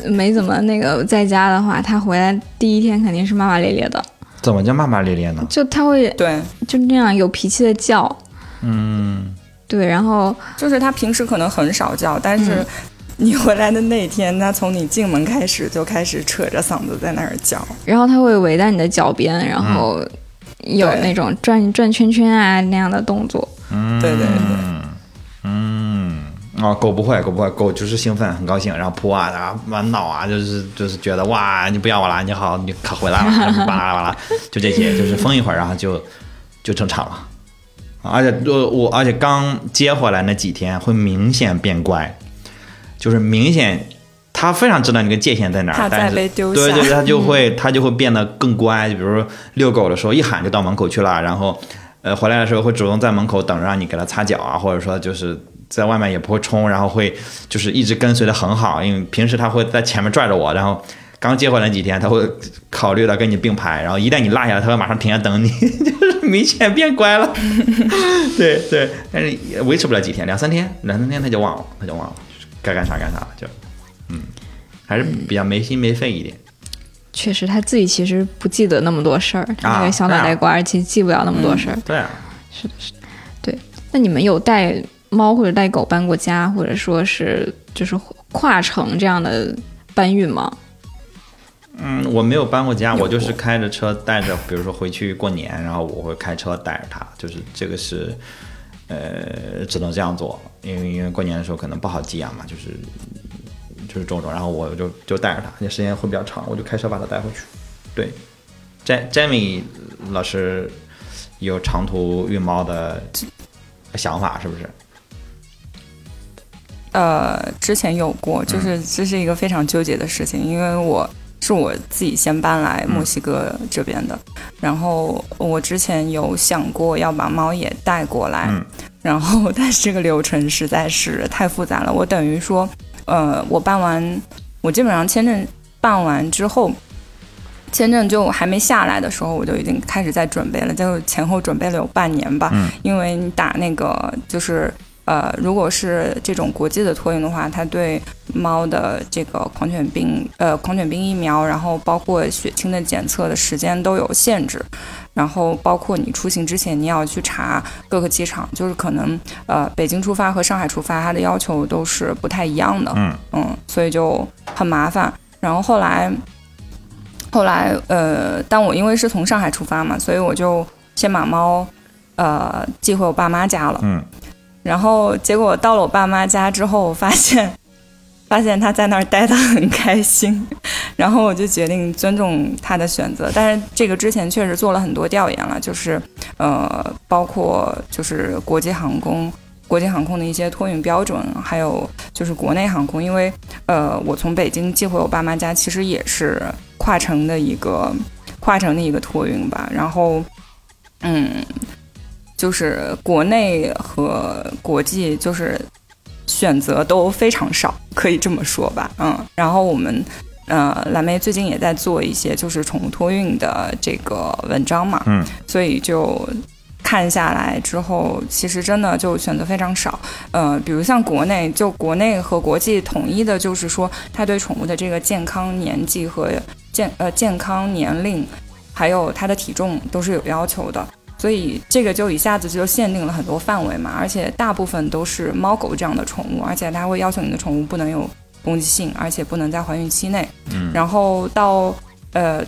没怎么那个在家的话，他回来第一天肯定是骂骂咧咧的，怎么叫骂骂咧咧呢？就他会对，就那样有脾气的叫，嗯，对，然后就是他平时可能很少叫，但是 你回来的那天，他从你进门开始就开始扯着嗓子在那儿叫。然后他会围在你的脚边，然后有那种转转圈圈啊那样的动作。嗯，对对对嗯，哦，狗不会，狗不会，狗就是兴奋，很高兴，然后扑啊，然后满脑啊，就是就是觉得哇，你不要我了，你好，你可回来了，巴拉巴拉，就这些，就是疯一会儿，然后就就正常了。而且我我而且刚接回来那几天会明显变乖，就是明显他非常知道你个界限在哪儿，但是对对，他就会他就会变得更乖。就比如说遛狗的时候，一喊就到门口去了，然后呃回来的时候会主动在门口等着让你给他擦脚啊，或者说就是在外面也不会冲，然后会就是一直跟随的很好。因为平时他会在前面拽着我，然后刚接回来几天他会考虑到跟你并排，然后一旦你落下来，他会马上停下等你，就是明显变乖了。对对，但是也维持不了几天，两三天，两三天他就忘了，他就忘了，该干啥干啥了，就嗯，还是比较没心没肺一点。确实，他自己其实不记得那么多事儿，他啊那个小脑袋瓜儿其实记不了那么多事儿。对啊，那你们有带猫或者带狗搬过家，或者说是就是跨城这样的搬运吗？嗯，我没有搬过家，我就是开着车带着，比如说回去过年，然后我会开车带着它，就是这个是，呃，只能这样做，因为因为过年的时候可能不好寄养嘛，就是就是种种，然后我就就带着它，那时间会比较长，我就开车把它带回去。对，J Jamie 老师有长途运猫的想法是不是？呃，之前有过，嗯就是这是一个非常纠结的事情，因为我是我自己先搬来墨西哥这边的，然后我之前有想过要把猫也带过来，嗯然后但是这个流程实在是太复杂了，我等于说，呃，我办完，我基本上签证办完之后。签证就还没下来的时候，我就已经开始在准备了，就前后准备了有半年吧。嗯因为你打那个就是呃，如果是这种国际的托运的话，它对猫的这个狂犬病呃狂犬病疫苗，然后包括血清的检测的时间都有限制，然后包括你出行之前你要去查各个机场，就是可能呃北京出发和上海出发，它的要求都是不太一样的，嗯嗯，所以就很麻烦。然后后来，后来呃，但我因为是从上海出发嘛，所以我就先把猫呃寄回我爸妈家了。嗯然后结果到了我爸妈家之后，我发现 发现他在那儿待得很开心，然后我就决定尊重他的选择。但是这个之前确实做了很多调研了，就是呃，包括就是国际航空。国际航空的一些托运标准，还有就是国内航空，因为呃，我从北京寄回我爸妈家，其实也是跨城的一个跨城的一个托运吧。然后，嗯，就是国内和国际就是选择都非常少，可以这么说吧。嗯，然后我们呃蓝莓最近也在做一些就是宠物托运的这个文章嘛，嗯，所以就。看下来之后，其实真的就选择非常少。呃，比如像国内，就国内和国际统一的，就是说，它对宠物的这个健康年纪和健呃健康年龄，还有它的体重都是有要求的。所以这个就一下子就限定了很多范围嘛，而且大部分都是猫狗这样的宠物，而且它会要求你的宠物不能有攻击性，而且不能在怀孕期内。嗯然后到呃，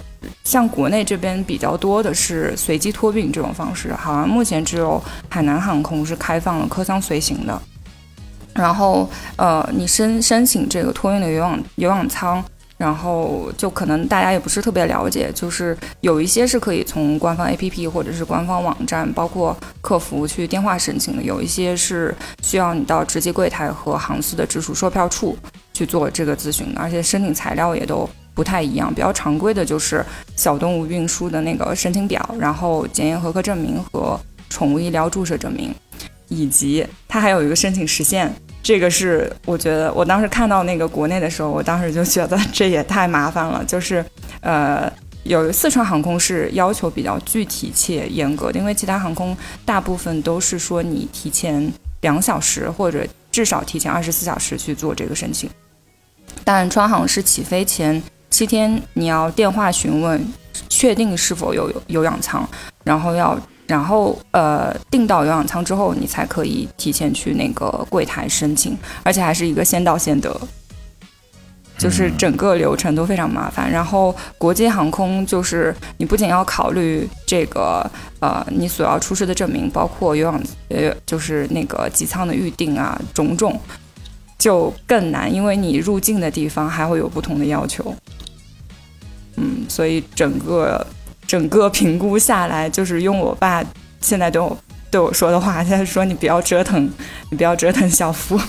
像国内这边比较多的是随机托运这种方式，好像目前只有海南航空是开放了客舱随行的。然后呃，你申申请这个托运的有氧有氧舱。然后就可能大家也不是特别了解，就是有一些是可以从官方 APP 或者是官方网站，包括客服去电话申请的，有一些是需要你到直机柜台和航司的直属售票处去做这个咨询的，而且申请材料也都不太一样。比较常规的就是小动物运输的那个申请表，然后检验合格证明和宠物医疗注射证明，以及它还有一个申请时限。这个是我觉得，我当时看到那个国内的时候，我当时就觉得这也太麻烦了。就是，呃，有四川航空是要求比较具体且严格的，因为其他航空大部分都是说你提前两小时或者至少提前二十四小时去做这个申请。但川航是起飞前七天，你要电话询问，确定是否有有氧舱，然后要然后呃订到有氧舱之后，你才可以提前去那个柜台申请，而且还是一个先到先得。就是整个流程都非常麻烦，然后国际航空就是你不仅要考虑这个呃你所要出示的证明，包括有氧呃就是那个机舱的预定啊种种，就更难，因为你入境的地方还会有不同的要求。嗯，所以整个整个评估下来，就是用我爸现在对我对我说的话，他说你不要折腾，你不要折腾小夫。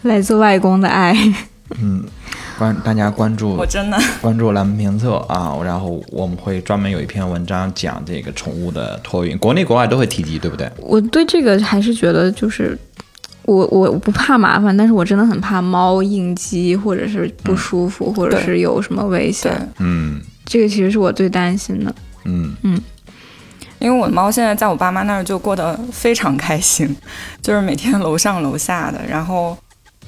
来自外公的爱，嗯，关大家关注我真的关注栏目评测啊，然后我们会专门有一篇文章讲这个宠物的托运，国内国外都会提及，对不对？我对这个还是觉得就是我我不怕麻烦，但是我真的很怕猫应激或者是不舒服，或者是有什么危险。嗯，这个其实是我最担心的。嗯嗯，因为我的猫现在在我爸妈那儿就过得非常开心，就是每天楼上楼下的，然后。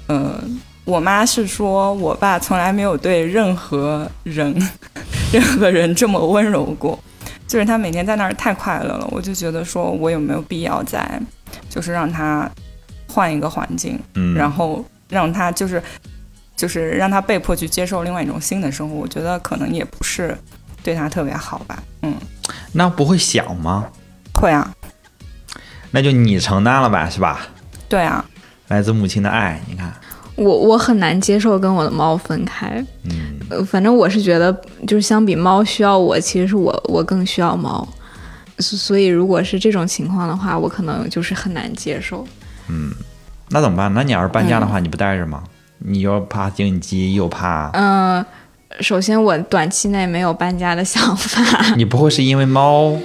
呃，我妈是说，我爸从来没有对任何人、任何人这么温柔过，就是他每天在那儿太快乐了，我就觉得说我有没有必要再，就是让他换一个环境，嗯，然后让他就是就是让他被迫去接受另外一种新的生活，我觉得可能也不是对他特别好吧，嗯，那不会想吗？会啊，那就你承担了吧，是吧？对啊。来自母亲的爱，你看，我我很难接受跟我的猫分开。嗯，呃，反正我是觉得，就是相比猫需要我，其实是我我更需要猫。所以如果是这种情况的话，我可能就是很难接受。嗯，那怎么办？那你要是搬家的话，你不带着吗？你又怕应激，又怕……嗯，首先我短期内没有搬家的想法。你不会是因为猫？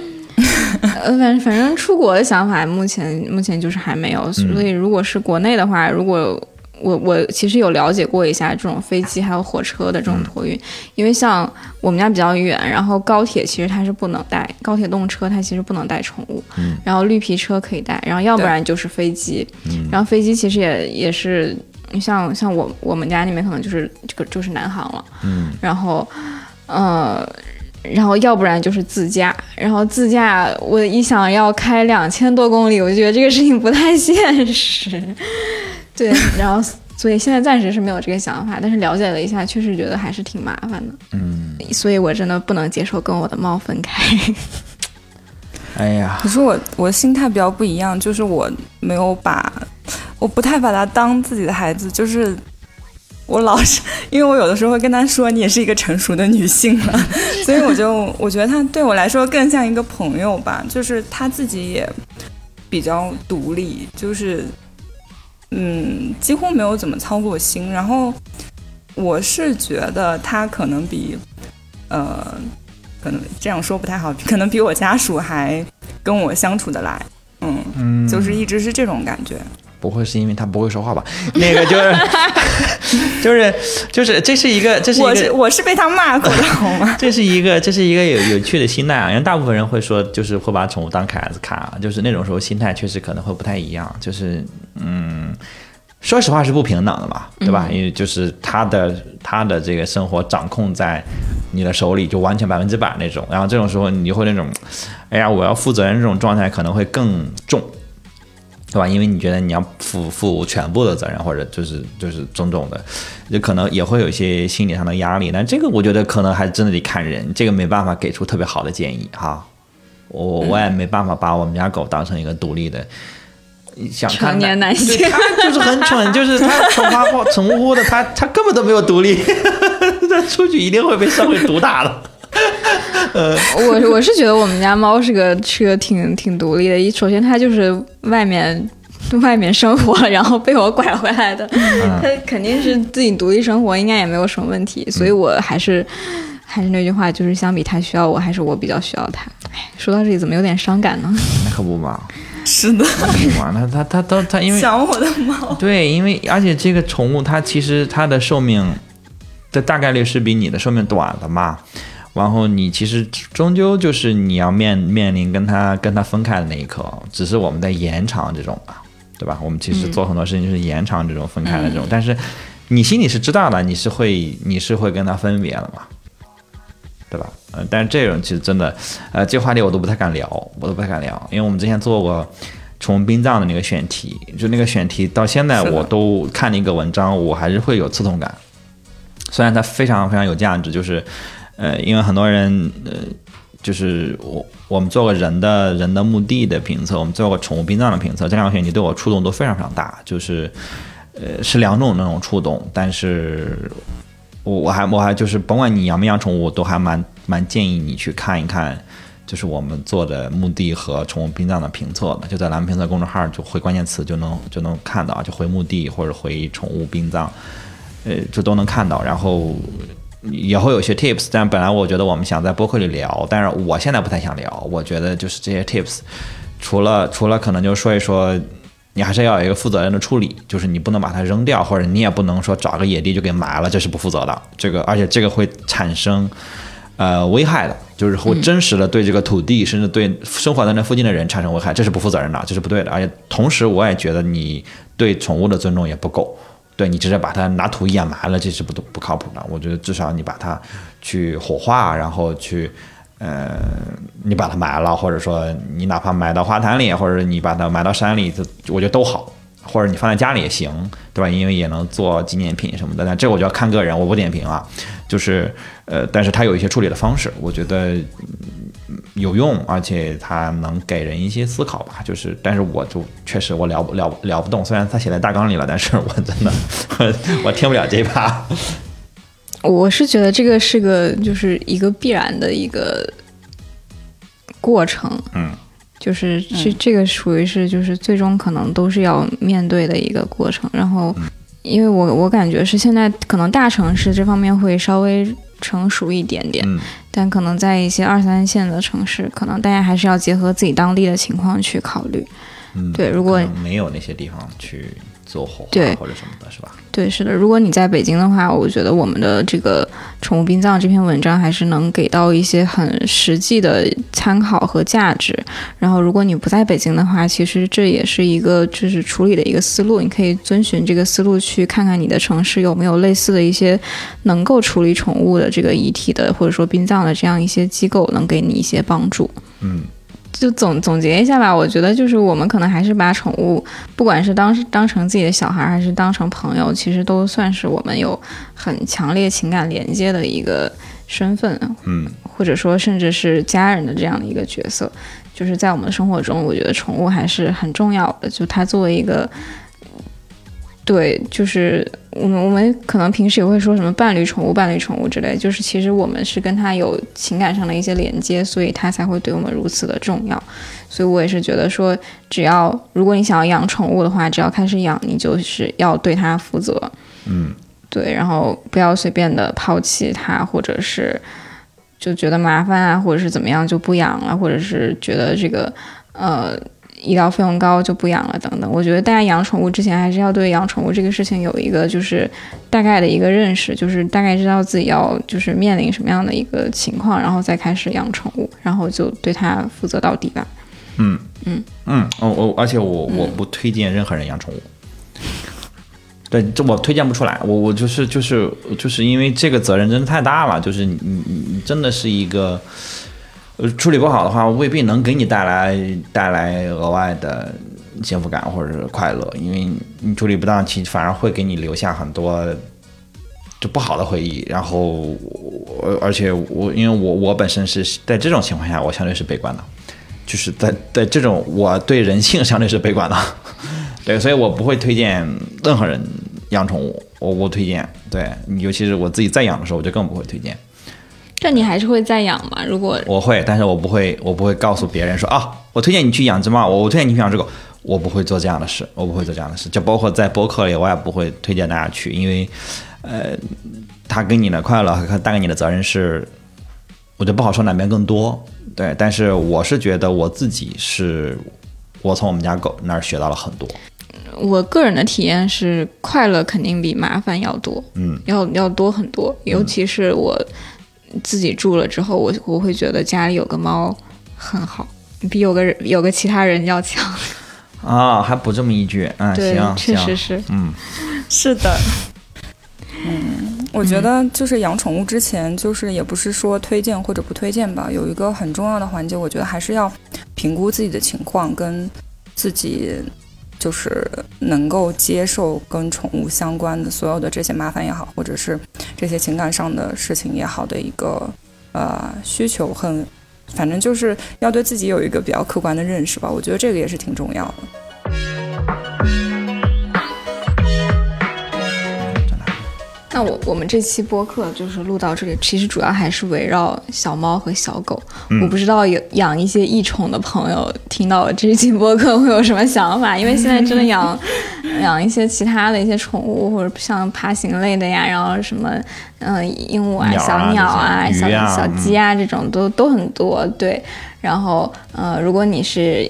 呃，反正反正出国的想法，目前目前就是还没有。所以如果是国内的话，如果我我其实有了解过一下这种飞机还有火车的这种托运，因为像我们家比较远，然后高铁其实它是不能带，高铁动车它其实不能带宠物，然后绿皮车可以带，然后要不然就是飞机，然后飞机其实也也是像像我我们家那边可能就是这个就是南航了，嗯，然后呃。然后要不然就是自驾，然后自驾我一想要开两千多公里，我就觉得这个事情不太现实。对，然后所以现在暂时是没有这个想法，但是了解了一下，确实觉得还是挺麻烦的。嗯，所以我真的不能接受跟我的猫分开。哎呀，可是我我心态比较不一样，就是我没有把，我不太把它当自己的孩子，就是。我老是，因为我有的时候会跟他说，你也是一个成熟的女性了，所以我就我觉得他对我来说更像一个朋友吧，就是他自己也比较独立，就是嗯，几乎没有怎么操过心。然后我是觉得他可能比呃，可能这样说不太好，可能比我家属还跟我相处的来，嗯，就是一直是这种感觉。不会是因为他不会说话吧？那个就是，就是就是这是一个这是一个我是我是被他骂过的好吗？这是一个这是一个有有趣的心态啊，因为大部分人会说就是会把宠物当凯子看啊，就是那种时候心态确实可能会不太一样，就是嗯，说实话是不平等的嘛，对吧？因为就是他的他的这个生活掌控在你的手里，就完全百分之百那种，然后这种时候你就会那种，哎呀，我要负责任这种状态可能会更重。对吧？因为你觉得你要负负全部的责任，或者就是就是种种的，就可能也会有一些心理上的压力。但这个我觉得可能还真的得看人，这个没办法给出特别好的建议哈。我我也没办法把我们家狗当成一个独立的，想看成年男性，他就是很蠢，就是他蠢花花蠢乎乎的，他他根本都没有独立，他出去一定会被社会毒打的。呃，我我是觉得我们家猫是个是个挺挺独立的。一首先它就是外面 外面生活，然后被我拐回来的，它肯定是自己独立生活，应该也没有什么问题。所以我还是还是那句话，就是相比它需要我，还是我比较需要它。哎，说到这里怎么有点伤感呢？那可不嘛，是的，那不嘛，那它它它它因为想我的猫，对，因为而且这个宠物它其实它的寿命的大概率是比你的寿命短的嘛。然后你其实终究就是你要面面临跟他跟他分开的那一刻，只是我们在延长这种吧，对吧？我们其实做很多事情就是延长这种分开的这种，但是你心里是知道的，你是会你是会跟他分别的嘛，对吧？嗯、但是这种其实真的，呃，这个话题我都不太敢聊，我都不太敢聊，因为我们之前做过。宠物殡葬的那个选题，就那个选题到现在我都看了一个文章，我还是会有刺痛感。虽然它非常非常有价值，就是，呃，因为很多人，呃，就是我我们做过人的人的墓地的评测，我们做过宠物殡葬的评测，这两个选题对我触动都非常非常大，就是，呃，是两种那种触动，但是我我还我还就是甭管你养没养宠物，我都还蛮蛮建议你去看一看。就是我们做的墓地和宠物殡葬的评测的，就在咱们评测公众号就回关键词就能就能看到，就回墓地或者回宠物殡葬，呃，就都能看到。然后也会有些 tips，但本来我觉得我们想在播客里聊，但是我现在不太想聊。我觉得就是这些 tips，除了除了可能就说一说，你还是要有一个负责任的处理，就是你不能把它扔掉，或者你也不能说找个野地就给埋了，这是不负责的。这个而且这个会产生呃危害的，就是会真实的对这个土地，甚至对生活在那附近的人产生危害，这是不负责任的，这是不对的。而且同时，我也觉得你对宠物的尊重也不够。对你直接把它拿土掩埋了，这是不不靠谱的。我觉得至少你把它去火化，然后去，呃，你把它埋了，或者说你哪怕埋到花坛里，或者你把它埋到山里，这我觉得都好。或者你放在家里也行，对吧？因为也能做纪念品什么的。但这我就要看个人，我不点评啊。就是呃，但是它有一些处理的方式，我觉得、有用，而且它能给人一些思考吧。就是，但是我就确实我聊不聊聊不动，虽然它写在大纲里了，但是我真的我 我听不了这一趴。我是觉得这个是个就是一个必然的一个过程，嗯，就是这这个属于是就是最终可能都是要面对的一个过程。然后，因为我我感觉是现在可能大城市这方面会稍微成熟一点点，嗯但可能在一些二三线的城市，可能大家还是要结合自己当地的情况去考虑。嗯，对如果没有那些地方去做火化对或者什么的，是吧？对，是的。如果你在北京的话，我觉得我们的这个宠物殡葬这篇文章还是能给到一些很实际的参考和价值。然后，如果你不在北京的话，其实这也是一个就是处理的一个思路，你可以遵循这个思路去看看你的城市有没有类似的一些能够处理宠物的这个遗体的，或者说殡葬的这样一些机构，能给你一些帮助。嗯就总总结一下吧，我觉得就是我们可能还是把宠物，不管是当当成自己的小孩，还是当成朋友，其实都算是我们有很强烈情感连接的一个身份，嗯或者说甚至是家人的这样的一个角色。就是在我们的生活中，我觉得宠物还是很重要的。就它作为一个，对，就是我们我们可能平时也会说什么伴侣宠物、伴侣宠物之类，就是其实我们是跟它有情感上的一些连接，所以它才会对我们如此的重要。所以我也是觉得说，只要如果你想要养宠物的话，只要开始养，你就是要对它负责。嗯对，然后不要随便的抛弃它，或者是就觉得麻烦啊，或者是怎么样就不养了，或者是觉得这个呃医疗费用高就不养了等等。我觉得大家养宠物之前还是要对养宠物这个事情有一个就是大概的一个认识，就是大概知道自己要就是面临什么样的一个情况，然后再开始养宠物，然后就对它负责到底吧。嗯嗯嗯，哦我而且我我不推荐任何人养宠物。对，这我推荐不出来，我我就是就是就是因为这个责任真的太大了，就是你你你真的是一个，处理不好的话，未必能给你带来带来额外的幸福感或者是快乐，因为你处理不当，其反而会给你留下很多就不好的回忆。然后我而且我因为我我本身是在这种情况下，我相对是悲观的，就是在在这种我对人性相对是悲观的。对，所以我不会推荐任何人养宠物，我不推荐。对，尤其是我自己在养的时候，我就更不会推荐。但你还是会再养吗？如果我会，但是我不会，我不会告诉别人说啊，我推荐你去养只猫，我我推荐你去养只狗，我不会做这样的事，我不会做这样的事。就包括在播客里，我也不会推荐大家去，因为，呃，它给你的快乐和带给你的责任是，我就不好说哪边更多。对，但是我是觉得我自己是，我从我们家狗那儿学到了很多。我个人的体验是，快乐肯定比麻烦要多，嗯，要要多很多。尤其是我自己住了之后，我我会觉得家里有个猫很好，比有个人有个其他人要强。啊，还补这么一句，嗯，行确实是。嗯，是的，嗯，我觉得就是养宠物之前，就是也不是说推荐或者不推荐吧，有一个很重要的环节，我觉得还是要评估自己的情况跟自己就是能够接受跟宠物相关的所有的这些麻烦也好，或者是这些情感上的事情也好的一个呃需求很。反正就是要对自己有一个比较客观的认识吧，我觉得这个也是挺重要的。那我我们这期播客就是录到这里，其实主要还是围绕小猫和小狗。嗯我不知道有养一些异宠的朋友听到我这期播客会有什么想法，因为现在真的养 养一些其他的一些宠物，或者像爬行类的呀，然后什么嗯、呃鹦鹉啊、小鸟啊、小小鸡啊这种都都很多。对，然后呃，如果你是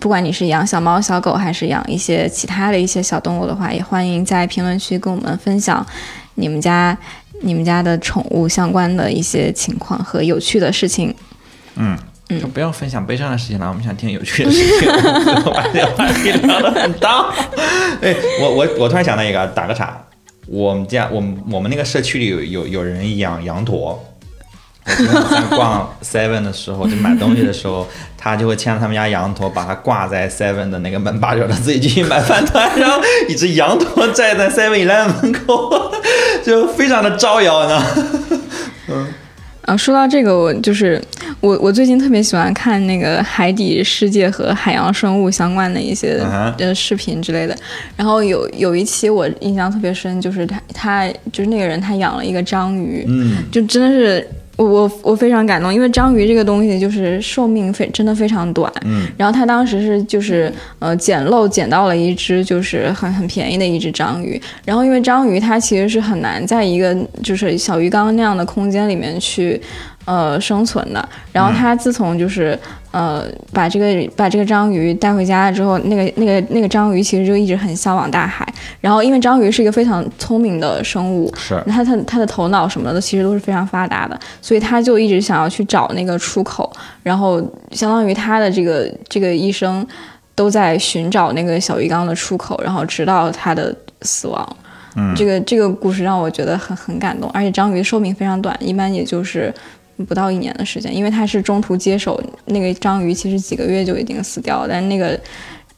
不管你是养小猫、小狗，还是养一些其他的一些小动物的话，也欢迎在评论区跟我们分享你们家、你们家的宠物相关的一些情况和有趣的事情。嗯，就不要分享悲伤的事情了，我们想听有趣的事情，把这个话题聊得很大。哎，我我我突然想到一个，打个岔，我们家我们我们那个社区里有有有人养羊驼。在逛 Seven 的时候，就买东西的时候，他就会牵着他们家羊驼，把它挂在 Seven 的那个门把手，他自己进去买饭团，然后一只羊驼站在 Seven Eleven 门口，就非常的招摇呢。啊，说到这个，我就是我我最近特别喜欢看那个海底世界和海洋生物相关的一些呃视频之类的。然后有有一期我印象特别深，就是他他就是那个人他养了一个章鱼，嗯，就真的是我我我非常感动，因为章鱼这个东西就是寿命非真的非常短。嗯，然后他当时是就是呃捡漏捡到了一只就是很很便宜的一只章鱼，然后因为章鱼它其实是很难在一个就是小鱼缸那样的空间里面去呃生存的。然后他自从就是呃把这个把这个章鱼带回家了之后，那个那个那个章鱼其实就一直很向往大海。然后因为章鱼是一个非常聪明的生物，是，它它它的头脑什么的其实都是非常发达的，所以他就一直想要去找那个出口，然后相当于他的这个这个一生都在寻找那个小鱼缸的出口，然后直到他的死亡。嗯这个这个故事让我觉得很很感动，而且章鱼寿命非常短，一般也就是不到一年的时间，因为他是中途接手那个章鱼，其实几个月就已经死掉了，但那个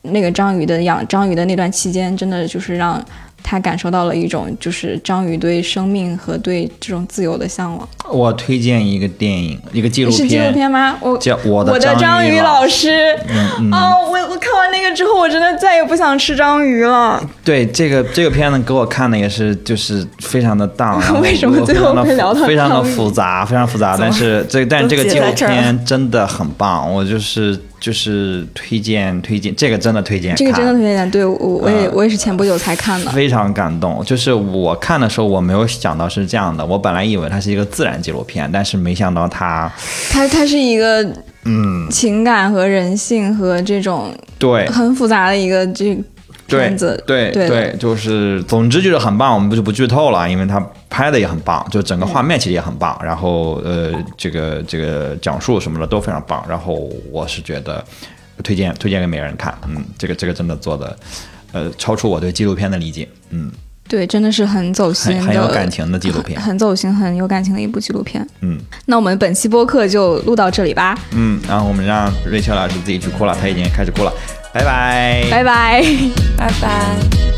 那个章鱼的养章鱼的那段期间，真的就是让他感受到了一种就是章鱼对生命和对这种自由的向往。我推荐一个电影，一个纪录片是纪录片吗？我叫《我的章鱼鱼老师。嗯嗯，哦，我我看完那个之后，我真的再也不想吃章鱼了。对这个这个片子给我看的也是就是非常的荡，然 为什么最后会聊到非常的复杂，非常复杂，但是这但是这个纪录片真的很棒，我就是就是推荐推荐这个真的推荐，这个真的推荐，对我我也嗯我也是前不久才看的。非常感动，就是我看的时候我没有想到是这样的，我本来以为它是一个自然纪录片，但是没想到它，它它是一个嗯，情感和人性和这种对，很复杂的一个这对片子。对对对，就是总之就是很棒，我们就不剧透了，因为它拍的也很棒，就整个画面其实也很棒，然后呃，这个这个讲述什么的都非常棒，然后我是觉得推荐推荐给每个人看，嗯，这个这个真的做的呃超出我对纪录片的理解，嗯，对，真的是很走心，很很有感情的纪录片很，很走心、很有感情的一部纪录片。嗯那我们本期播客就录到这里吧，嗯，然后我们让瑞秋老师自己去哭了，他已经开始哭了，拜拜，拜拜。拜拜。